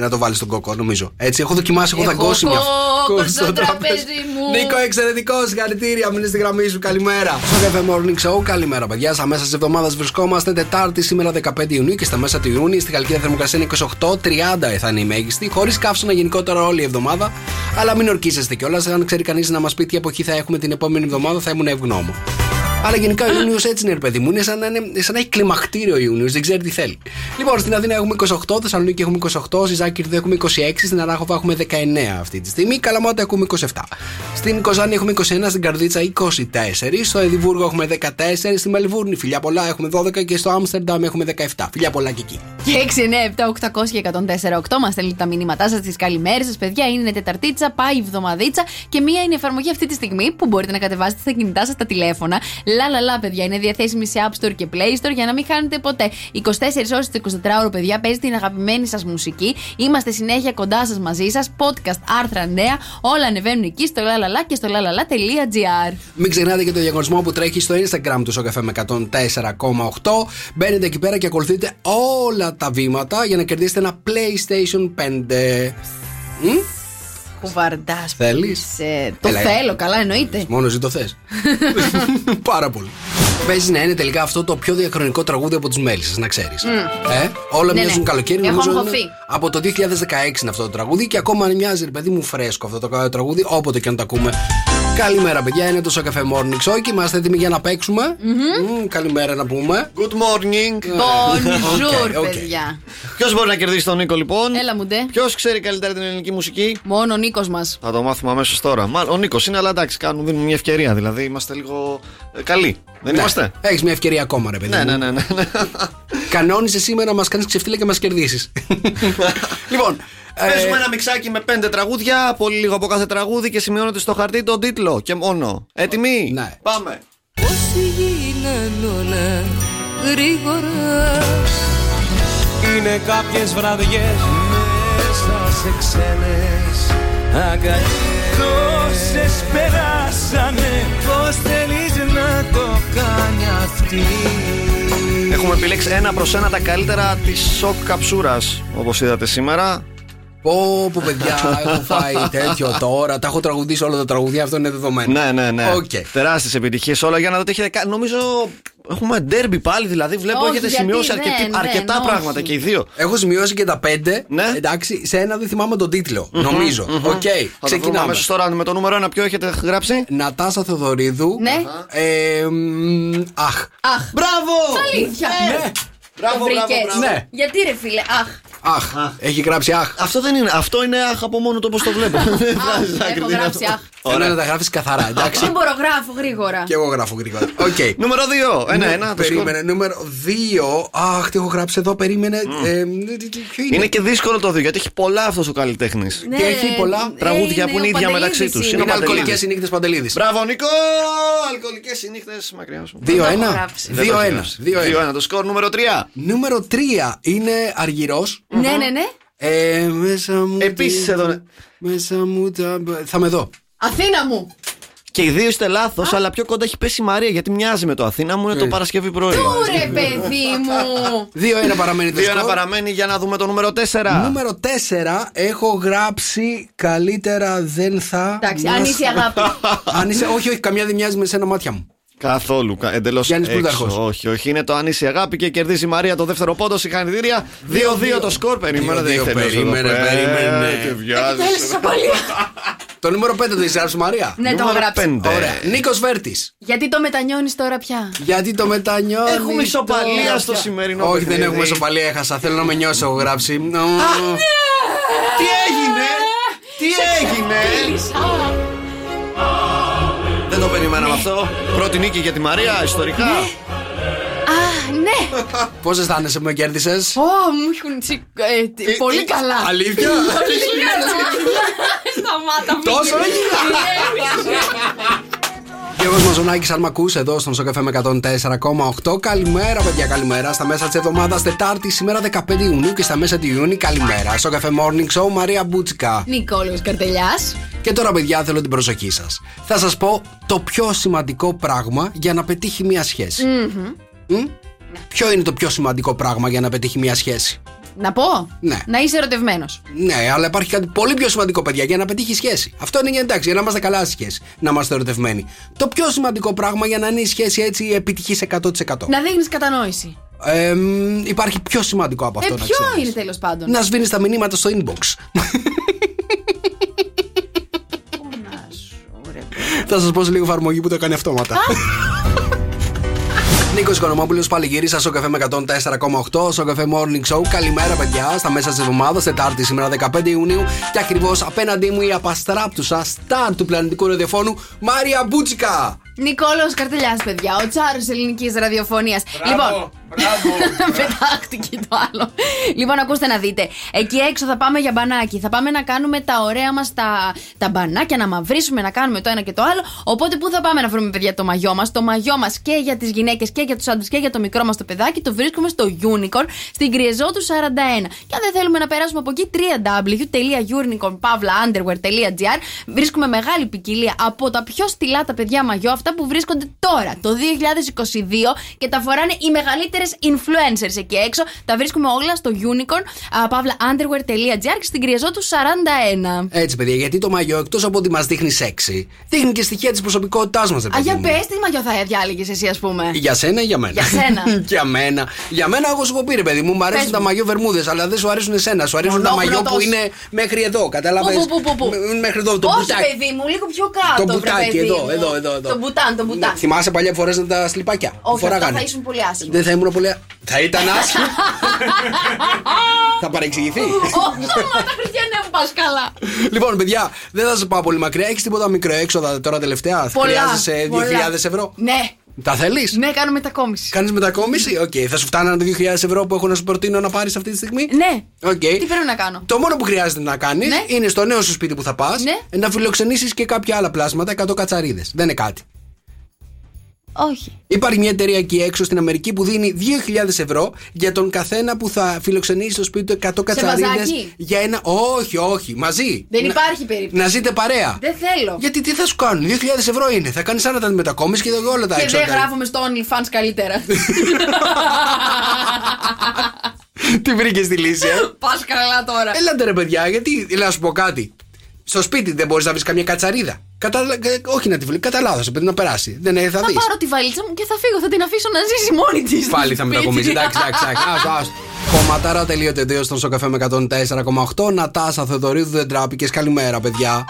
να το βάλεις στον κόκο, νομίζω. Έτσι, έχω δοκιμάσει, έχω Έχω δαγκώσει μια κόκο στο τραπέζι μου. Νίκο, εξαιρετικός, συγχαρητήρια. Μείνε στη γραμμή σου, καλημέρα. Στο Cafe Morning Show, καλημέρα, παιδιά. Στα μέσα της εβδομάδας βρισκόμαστε Τετάρτη, σήμερα 15 Ιουνίου και στα μέσα του Ιούνιου. Στη Γαλλική θερμοκρασία είναι 28-30 θα είναι η μέγιστη. Χωρίς καύσωνα γενικότερα όλη η εβδομάδα. Αλλά μην ορκίζεστε κιόλας. Αν ξέρει κανείς να μας πει τι εποχή θα έχουμε την επόμενη εβδομάδα, θα ήμουν ευγνώμων. Αλλά γενικά ο Ιούνιος έτσι είναι, ρε παιδί μου. Είναι σαν να, είναι, σαν να έχει κλιμακτήριο ο Ιούνιος, δεν ξέρει τι θέλει. Λοιπόν, στην Αθήνα έχουμε 28, Θεσσαλονίκη έχουμε 28, στη Ζάκη έχουμε 26, στην Αράχοβα έχουμε 19 αυτή τη στιγμή, Καλαμάτα έχουμε 27. Στην Κοζάνη έχουμε 21, στην Καρδίτσα 24, στο Εδιμβούργο έχουμε 14, στη Μελβούρνη φιλιά πολλά έχουμε 12 και στο Άμστερνταμ έχουμε 17. Φιλιά πολλά και εκεί. Και 6, 9, 7, 800 και 104, 8 μα στέλνετε τα μηνύματά σας, τις καλημέρες σας, παιδιά. Είναι Τεταρτίτσα, πάει η εβδομαδίτσα και μία είναι η εφαρμογή αυτή τη στιγμή που μπορείτε να κατεβάσετε στα κινητά σας τα τηλέφωνα. Λα λα λα, παιδιά. Είναι διαθέσιμη σε App Store και Play Store για να μην χάνετε ποτέ. 24 ώρες το 24ωρο, παιδιά, παίζει την αγαπημένη σας μουσική. Είμαστε συνέχεια κοντά σας μαζί σας. Podcast, άρθρα νέα. Όλα ανεβαίνουν εκεί στο λαλαλα και στο lalala.gr. Μην ξεχνάτε και το διαγωνισμό που τρέχει στο Instagram του Σοκαφέ με 104,8. Μπαίνετε εκεί πέρα και ακολουθείτε όλα τα βήματα για να κερδίσετε ένα PlayStation 5. Μμ; Κουβαρντά. Θέλεις; Το Έλα, θέλω, καλά εννοείται. Μόνο εσύ το θες. Πάρα πολύ. Παίζει να είναι τελικά αυτό το πιο διαχρονικό τραγούδι από τους Μέλισσες, να ξέρεις. Μμ. Ε, όλα Ναι, μοιάζουν ναι. καλοκαίρι. Έχω νομίζω αγχωθεί. είναι από το 2016 είναι αυτό το τραγούδι και ακόμα μοιάζει, ρε παιδί μου, φρέσκο αυτό το τραγούδι, όποτε και αν το ακούμε. Καλημέρα, παιδιά. Είναι το Sok FM Morning Show και είμαστε έτοιμοι για να παίξουμε; Μμμ, καλημέρα να πούμε. Good morning. Bonjour, OK, OK. παιδιά. Ποιος μπορεί να κερδίσει τον Νίκο λοιπόν; Έλα μου ντε. Ποιος ξέρει καλύτερα την ελληνική μουσική; Μόνο ο Νίκος μας. Θα το μάθουμε αμέσως τώρα. Μα, ο Νίκος είναι, αλλά εντάξει, κάνουμε, δίνουμε μια ευκαιρία. Δηλαδή είμαστε λίγο ε, καλοί. Δεν είμαστε; Έχεις μια ευκαιρία ακόμα, ρε παιδί. Ναι, μου. ναι, ναι. ναι, ναι. Κανόνισε σήμερα να μας κάνεις ξεφτύλα και μας κερδίσεις. λοιπόν. Ε, Παίζουμε ένα μιξάκι με πέντε τραγούδια, πολύ λίγο από κάθε τραγούδι και σημειώνεται στο χαρτί τον τίτλο και μόνο. Έτοιμοι; Ναι. Πάμε. Πώς γίναν όλα γρήγορα Είναι κάποιες βραδιές μέσα σε ξένες αγκαλιές Τόσες περάσανε πως θέλεις να το κάνει αυτή; Έχουμε επιλέξει ένα προς ένα τα καλύτερα της ΣΟΚ καψούρας όπως είδατε σήμερα. Πω, πω, παιδιά, έχω φάει τέτοιο τώρα. Τα έχω τραγουδήσει όλα τα τραγούδια, αυτό είναι δεδομένο. Ναι, ναι, ναι. Οκ. Τεράστιες επιτυχίες όλα για να δείτε έχετε κάνει. Νομίζω έχουμε ντέρμπι πάλι, δηλαδή βλέπω Όχι, έχετε γιατί σημειώσει δεν, αρκετή- δεν, αρκετά όχι. πράγματα και οι δύο. Έχω σημειώσει και τα πέντε. Ναι. Εντάξει, σε ένα δεν θυμάμαι τον τίτλο. Νομίζω. Οκ, Θα το βρούμε ξεκινάμε. αμέσως τώρα με το νούμερο ένα ποιο έχετε γράψει; Νατάσα Θεοδωρίδου. Ναι. Ε, μ, αχ. Αχ. Μπράβο! Αλήθεια. Ναι. Μπράβο, Το μπράβο, βρήκες. μπράβο. Ναι. Γιατί ρε φίλε, αχ. Αχ. Έχει γράψει αχ. Αυτό δεν είναι. Αυτό είναι αχ από μόνο του όπως το βλέπω. Δεν βγάζεις έχω άκρη, τι είναι γράψει αυτό. αχ. Θέλω Ωραία. να τα γράφεις καθαρά, εντάξει. Δεν μπορώ, γράφω γρήγορα. Και εγώ γράφω γρήγορα. Οκ. Νούμερο 2. Ένα, ένα. το σκορ. Περίμενε. Νούμερο 2. Αχ, τι έχω γράψει εδώ. Περίμενε. Ε, τι- τι- Ποιο είναι; Είναι και δύσκολο το 2 γιατί έχει πολλά αυτός ο καλλιτέχνης. Ναι, Και έχει πολλά ε, τραγούδια που είναι ο ίδια μεταξύ Παντελίδης τους. είναι. Είναι Είναι ο αλκοολικές Παντελίδης. συνύχτε Παντελίδης. Μπράβο, Νικό! Αλκοολικές συνύχτε μακριά σου. 2-1. το έχω γράψει. 2-1. 2-1. Το σκορ νούμερο 3. Νούμερο 3 είναι Αργυρός. Ναι, ναι, ναι. Ε, μέσα μου. Επίσης τα- εδώ, ναι. Μέσα μου τα. Θα με δω. Αθήνα μου. Και οι δύο είστε λάθος, αλλά πιο κοντά έχει πέσει η Μαρία γιατί μοιάζει με το Αθήνα μου είναι το Παρασκευή πρωί. Τούρε, παιδί μου. 2-1 παραμένει το 2-1 σκορ. παραμένει για να δούμε το νούμερο 4. Νούμερο 4 έχω γράψει καλύτερα δεν θα. Εντάξει, μας- αν είσαι αγάπη. Αν είσαι, όχι, όχι, καμιά δεν μοιάζει με σένα μάτια μου. Καθόλου. Εντελώς Γιάννης Πλούταρχος. Όχι, όχι. Είναι το αν είσαι αγάπη και κερδίζει η Μαρία το δεύτερο πόντο. Συγχαρητήρια. 2-2 το σκορ. Περίμενε, δεν έχει 2-2, τελειώσει εδώ περίμενε, πέρα. περίμενε. Και βιάζεσαι. Θέλεις σοπαλία. Το νούμερο 5 το είσαι γράψει Μαρία. Ναι, το έχω Νούμερο γράψει. πέντε. Ωραία. Νίκος Βέρτης. Γιατί το μετανιώνεις τώρα πια; Γιατί το μετανιώνεις. Έχουμε ισοπαλία τώρα στο πια. σημερινό Όχι, δεν παιχνίδι. έχουμε ισοπαλία. Έχασα. Θέλω να με νιώσεις. Έχω γράψει. Νο. Τι έγινε! Τι έγινε! Δεν το περιμέναμε αυτό. Πρώτη νίκη για τη Μαρία, ιστορικά. Α, ναι. Πώς αισθάνεσαι που με κέρδισες; Ω, μου έχουν τσι... ε, τι- Πολύ καλά. Αλήθεια; Πολύ καλά. Σταμάτα, μην Τόσο γυρίζεις. Γιώργος Μαζονάκης αν μ' ακούς εδώ στον Σοκαφέ με 104,8 Καλημέρα παιδιά καλημέρα. Στα μέσα της εβδομάδας Τετάρτη σήμερα 15 Ιουνίου Και στα μέσα του Ιούνιου καλημέρα. Σοκαφέ Morning Show Μαρία Μπούτσικα. Νικόλαος Καρτελιάς. Και τώρα παιδιά θέλω την προσοχή σας. Θα σας πω το πιο σημαντικό πράγμα Για να πετύχει μια σχέση. Μμ; Ποιο είναι το πιο σημαντικό πράγμα για να πετύχει μια σχέση; Να πω; Ναι. Να είσαι ερωτευμένος. Ναι, αλλά υπάρχει κάτι πολύ πιο σημαντικό, παιδιά, για να πετύχεις σχέση. Αυτό είναι για εντάξει, για να είμαστε καλά στη σχέση. Να είμαστε ερωτευμένοι. Το πιο σημαντικό πράγμα για να είναι η σχέση έτσι επιτυχής 100%. Να δείχνεις κατανόηση. Ε, μ, υπάρχει πιο σημαντικό από Ε, αυτό να ποιο ξέρεις. είναι τέλος πάντων; Να σβήνεις τα μηνύματα στο inbox. Θα σας πω σε λίγο εφαρμογή που το κάνει αυτόματα. Νίκος Οικονομόπουλος, πάλι γύρισα στο καφέ με 104,8 στο καφέ Morning Show. Καλημέρα, παιδιά, στα μέσα της εβδομάδας, Τετάρτη σήμερα 15 Ιουνίου. Και ακριβώς απέναντί μου η απαστράπτουσα στάρ του πλανητικού ραδιοφώνου Μάρια Μπούτσικα. Νικόλαος Καρτελιάς, παιδιά. Ο τσάρος ελληνικής ραδιοφωνίας. Λοιπόν, Πετάχτηκε το άλλο. Λοιπόν, ακούστε να δείτε. Εκεί έξω θα πάμε για μπανάκι. Θα πάμε να κάνουμε τα ωραία μας τα, τα μπανάκια, να μαυρίσουμε, να κάνουμε το ένα και το άλλο. Οπότε, πού θα πάμε να βρούμε, παιδιά, το μαγιό μας; Το μαγιό μας και για τις γυναίκες και για τους άντρες και για το μικρό μας το παιδάκι το βρίσκουμε στο Unicorn στην Κριεζό του 41. Και αν δεν θέλουμε να περάσουμε από εκεί, www.unicorn.underwear.gr βρίσκουμε μεγάλη ποικιλία από τα πιο στυλά τα παιδιά μαγιό, αυτά που βρίσκονται τώρα, το 2022 και τα φοράνε οι μεγαλύτερες influencers εκεί έξω. Τα βρίσκουμε όλα στο unicorn pavlaunderwear.gr και στην Κριεζό του 41. Έτσι, παιδιά, γιατί το μαγιό εκτός από ότι μας δείχνει σεξι, δείχνει και στοιχεία της προσωπικότητάς μας. Α, για πες, τι μαγιό θα διάλεγες εσύ, ας πούμε. Για σένα ή για μένα; Για σένα. για μένα. Για μένα, εγώ σου πω πήρε, παιδί μου, μου αρέσουν τα μαγιό βερμούδες, αλλά δεν σου αρέσουν εσένα. Σου αρέσουν τα μαγιό που είναι μέχρι εδώ, κατάλαβε. Μέχρι εδώ, το Όχι, μπουτάκι. παιδί μου, λίγο πιο κάτω. Το βρε, μπουτάκι, παιδί εδώ, μου. εδώ, εδώ, εδώ. Το μπουτάν, το μπουτάν. Θυμάσαι παλιά φορέ τα σλιπάκια. που Όχι, αυτά φοράγανε. θα ήσουν πολύ άσχημο. Δεν θα ήμουν πολύ. Θα ήταν άσχημο. θα παρεξηγηθεί. Όχι, τα χριστιανεύουν πας καλά. λοιπόν, παιδιά, δεν θα σας πάω πολύ μακριά. Έχεις τίποτα μικροέξοδα τώρα τελευταία; Πολλά, Χρειάζεσαι πολλά. 2.000 ευρώ; Ναι, Τα θέλεις; ναι, κάνω μετακόμιση. Κάνεις μετακόμιση; Οκ. Θα σου φτάνανε 2.000 ευρώ που έχω να σου προτείνω να πάρεις αυτή τη στιγμή; Ναι. Οκ. Τι πρέπει να κάνω; Το μόνο που χρειάζεται να κάνεις Ναι. είναι στο νέο σου σπίτι που θα πας Ναι. να φιλοξενήσεις και κάποια άλλα πλάσματα, 100 κατσαρίδες. Δεν είναι κάτι. Όχι. Υπάρχει μια εταιρεία εκεί έξω στην Αμερική που δίνει 2.000 ευρώ για τον καθένα που θα φιλοξενήσει στο σπίτι του 100 κατσαρίδες. βαζάκι; Για ένα. Όχι, όχι, μαζί. Δεν Να- υπάρχει περίπτωση. Να ζείτε παρέα. Δεν θέλω. Γιατί τι θα σου κάνουν, 2.000 ευρώ είναι. Θα κάνεις άνατα τη μετακόμιση και όλα τα Και έξοδα. δεν γράφουμε στο OnlyFans καλύτερα. Τι βρήκες στη λύση, ε; Πας καλά τώρα. Έλατε ρε παιδιά, γιατί να σου πω κάτι. Στο σπίτι δεν μπορείς να βρεις καμιά κατσαρίδα. Κατά, κα- όχι να τη βρει, κατά λάθος, επειδή να περάσει. Δεν ε, θα Θα δεις. πάρω τη βαλίτσα μου και θα φύγω. Θα την αφήσω να ζήσει μόνη της. Πάλι θα μετακομίσει. Εντάξει, εντάξει, εντάξει. Άστο, άστο. Κομματάρα τελείωτε δύο στον Σοκαφέ με 104,8. Νατάσα Θεοδωρίδου δεν τράπηκε. Καλημέρα, παιδιά.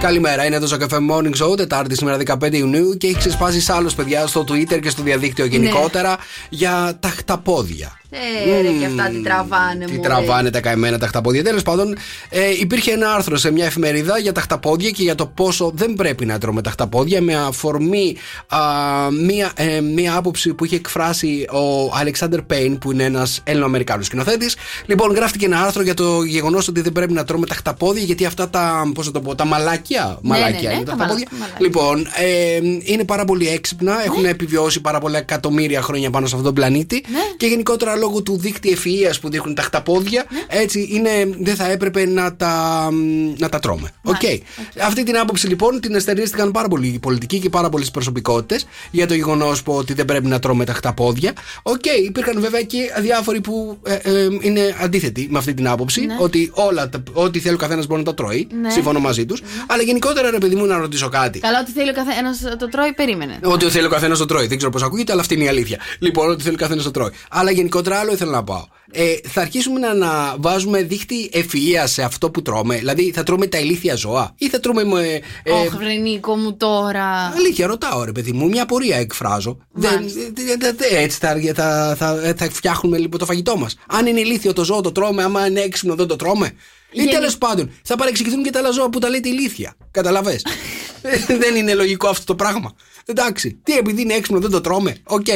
Καλημέρα, είναι το Σοκαφέ Morning Show, Τετάρτη σήμερα 15 Ιουνίου και έχει ξεσπάσει άλλο παιδιά στο Twitter και στο διαδίκτυο γενικότερα για τα χταπόδια. Ε, ρε, και αυτά τι τραβάνε Τι μου. τραβάνε τα καημένα τα χταπόδια. Τέλος πάντων, ε, υπήρχε ένα άρθρο σε μια εφημερίδα για τα χταπόδια και για το πόσο δεν πρέπει να τρώμε τα χταπόδια με αφορμή α, μια, ε, μια άποψη που είχε εκφράσει ο Αλεξάνδρ Πέιν, που είναι ένας Έλληνο-Αμερικάνος σκηνοθέτης. Λοιπόν, γράφτηκε ένα άρθρο για το γεγονός ότι δεν πρέπει να τρώμε τα χταπόδια γιατί αυτά τα. Πώς θα το πω, τα μαλάκια. Ναι, μαλάκια ναι, ναι, είναι τα τα μαλα- χταπόδια. μαλάκια. Λοιπόν, ε, είναι πάρα πολύ έξυπνα, έχουν επιβιώσει πάρα πολλά εκατομμύρια χρόνια πάνω σε αυτόν τον πλανήτη Ναι. και γενικότερα λόγω του δίκτυ ευφυΐας που δείχνουν τα χταπόδια, Ναι. έτσι είναι, δεν θα έπρεπε να τα, να τα τρώμε. Οκ. Αυτή την άποψη λοιπόν την ενστερνίστηκαν πάρα πολλοί οι πολιτικοί και πάρα πολλές προσωπικότητες για το γεγονός ότι δεν πρέπει να τρώμε τα χταπόδια. Οκ, υπήρχαν βέβαια και διάφοροι που ε, ε, είναι αντίθετοι με αυτή την άποψη, Ναι. ότι όλα, τα- ό,τι θέλει ο καθένας μπορεί να το τρώει. Ναι. Συμφωνώ μαζί τους. Αλλά γενικότερα, ρε παιδί μου, να ρωτήσω κάτι. Καλά, ό,τι θέλει ο καθένας το τρώει, περίμενε. Ότι θέλει ο καθένας το τρώει. Δεν ξέρω πώς ακούγεται, αλλά αυτή είναι η αλήθεια. Λοιπόν, ό,τι θέλει ο καθένας το τρώει. Αλλά γενικότερα άλλο ήθελα να πάω. Ε, θα αρχίσουμε να, να βάζουμε δείκτη ευφυΐας σε αυτό που τρώμε. Δηλαδή, θα τρώμε τα ηλίθια ζώα ή θα τρώμε. Ε, ε, Ωχ, βρε Νίκο μου τώρα. Αλήθεια, ρωτάω ρε παιδί μου, μια απορία εκφράζω. Δεν, δε- δε- δε- έτσι θα, θα, θα, θα φτιάχνουμε λοιπόν το φαγητό μας. Αν είναι ηλίθιο το ζώο, το τρώμε. Άμα είναι έξυπνο, δεν το τρώμε. Ή Γενι- τέλος πάντων, θα παρεξηγηθούν και τα άλλα ζώα που τα λέτε ηλίθια. Καταλαβέ. δεν είναι λογικό αυτό το πράγμα. Εντάξει. Τι επειδή είναι έξυπνο, δεν το τρώμε. Οκ.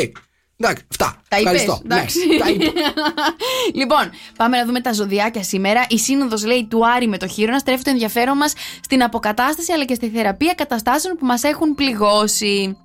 Εντάξει, αυτά. Τα είπες, Ευχαριστώ. Ναι, εντάξει. τα είπα. λοιπόν, πάμε να δούμε τα ζωδιάκια σήμερα. Η σύνοδος λέει του Άρη με το χείρονα στρέφει το ενδιαφέρον μας στην αποκατάσταση αλλά και στη θεραπεία καταστάσεων που μας έχουν πληγώσει.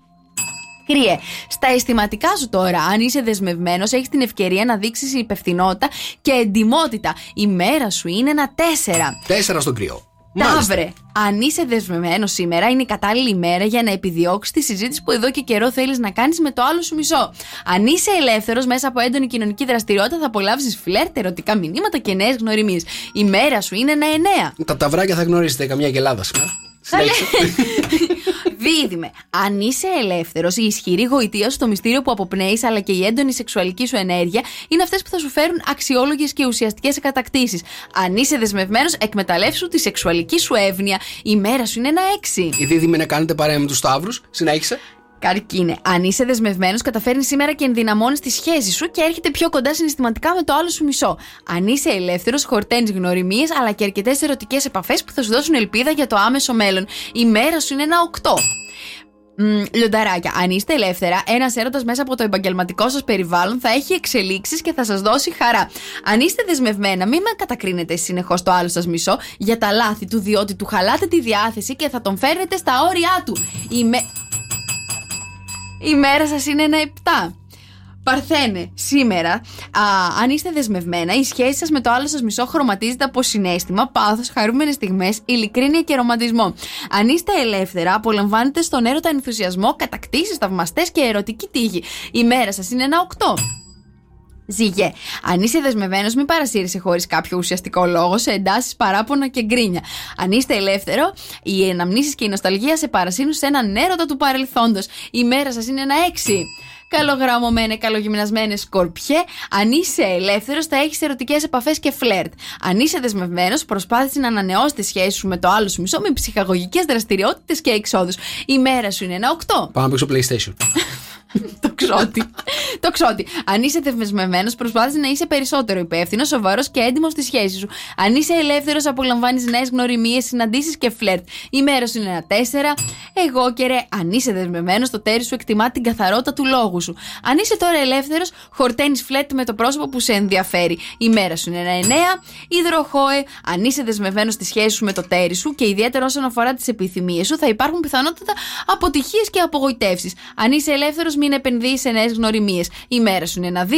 Κρύε, στα αισθηματικά σου τώρα, αν είσαι δεσμευμένος, έχεις την ευκαιρία να δείξεις υπευθυνότητα και εντιμότητα. Η μέρα σου είναι ένα τέσσερα. Τέσσερα στον κρύο. Μάλιστα. Ταύρε, αν είσαι δεσμευμένος σήμερα, είναι η κατάλληλη ημέρα για να επιδιώξεις τη συζήτηση που εδώ και καιρό θέλεις να κάνεις με το άλλο σου μισό. Αν είσαι ελεύθερος μέσα από έντονη κοινωνική δραστηριότητα, θα απολαύσεις φλερτ, ερωτικά μηνύματα και νέες γνωριμίες. Η μέρα σου είναι ένα εννέα. Τα ταυράκια θα γνωρίσετε καμιά γελάδα σήμερα. Καλέ. Δίδυμε. Αν είσαι ελεύθερος, η ισχυρή γοητεία σου, το μυστήριο που αποπνέεις, αλλά και η έντονη σεξουαλική σου ενέργεια είναι αυτές που θα σου φέρουν αξιόλογες και ουσιαστικές κατακτήσεις. Αν είσαι δεσμευμένος, εκμεταλλεύσου τη σεξουαλική σου εύνοια. Η μέρα σου είναι ένα έξι. Η δίδυμη να κάνετε παρέα με τους Σταύρους. Συνέχισε. Καρκίνε. Αν είσαι δεσμευμένος, καταφέρνεις σήμερα και ενδυναμώνεις τη σχέση σου και έρχεται πιο κοντά συναισθηματικά με το άλλο σου μισό. Αν είσαι ελεύθερος, χορταίνεις γνωριμίες αλλά και αρκετές ερωτικές επαφές που θα σου δώσουν ελπίδα για το άμεσο μέλλον. Η μέρα σου είναι ένα 8. Μ, λιονταράκια. Αν είστε ελεύθερα, ένας έρωτας μέσα από το επαγγελματικό σας περιβάλλον θα έχει εξελίξεις και θα σας δώσει χαρά. Αν είστε δεσμευμένα, μην με κατακρίνετε συνεχώς το άλλο σας μισό για τα λάθη του, διότι του χαλάτε τη διάθεση και θα τον φέρνετε στα όρια του. Η, με... Η μέρα σας είναι ένα 7. Παρθένε, σήμερα, α, αν είστε δεσμευμένα, η σχέση σας με το άλλο σας μισό χρωματίζεται από συνέστημα, πάθος, χαρούμενες στιγμές, ειλικρίνεια και ρομαντισμό. Αν είστε ελεύθερα, απολαμβάνετε στον έρωτα ενθουσιασμό, κατακτήσεις, θαυμαστές και ερωτική τύχη. Η μέρα σας είναι ένα 8. Ζυγέ. Αν είσαι δεσμευμένος, μην παρασύρεσαι χωρίς κάποιο ουσιαστικό λόγο σε εντάσεις, παράπονα και γκρίνια. Αν είστε ελεύθερο, οι αναμνήσεις και η νοσταλγία σε παρασύρουν σε έναν έρωτα του παρελθόντος. Η μέρα σας είναι ένα 6. Καλογραμμωμένε, καλογυμνασμένες σκορπιέ. Αν είσαι ελεύθερος, θα έχεις ερωτικές επαφές και φλερτ. Αν είσαι δεσμευμένος, προσπάθησε να ανανεώσεις τη σχέση σου με το άλλο σου μισό με ψυχαγωγικές δραστηριότητες και εξόδους. Η μέρα σου είναι ένα 8. Πάμε να παίξω PlayStation. το ξότι. το ξότι. Αν είσαι δεσμευμένος, προσπάθησε να είσαι περισσότερο υπεύθυνος, σοβαρός και έντιμος στη σχέση σου. Αν είσαι ελεύθερος, απολαμβάνεις νέες γνωριμίες, συναντήσεις και φλερτ. Η μέρα σου είναι ένα 4. Εγώ και ρε, αν είσαι δεσμευμένος, το τέρι σου εκτιμά την καθαρότητα του λόγου σου. Αν είσαι τώρα ελεύθερος, χορταίνεις φλερτ με το πρόσωπο που σε ενδιαφέρει. Η μέρα σου είναι ένα 9. Υδροχόε, αν είσαι δεσμευμένος στη σχέση σου με το τέρι σου και ιδιαίτερα όσον αφορά τις επιθυμίες σου, θα υπάρχουν πιθανότατα αποτυχίες και απογοητεύσεις. Αν είσαι ελεύθερος, μην επενδύεις σε νέες γνωριμίες. Η μέρα σου είναι ένα 2.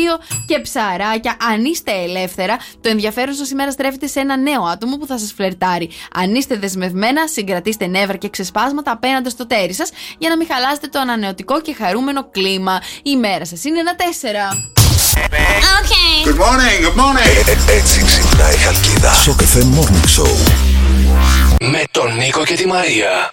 Και ψαράκια, αν είστε ελεύθερα, το ενδιαφέρον σας σήμερα στρέφεται σε ένα νέο άτομο που θα σας φλερτάρει. Αν είστε δεσμευμένα, συγκρατήστε νεύρα και ξεσπάσματα απέναντι στο τέρι σας για να μην χαλάσετε το ανανεωτικό και χαρούμενο κλίμα. Η μέρα σας είναι ένα 4. Okay. Good morning, good morning. Έτσι ξυπνάει η Χαλκίδα. Στο καφέ Morning Show. Με τον Νίκο και τη Μαρία.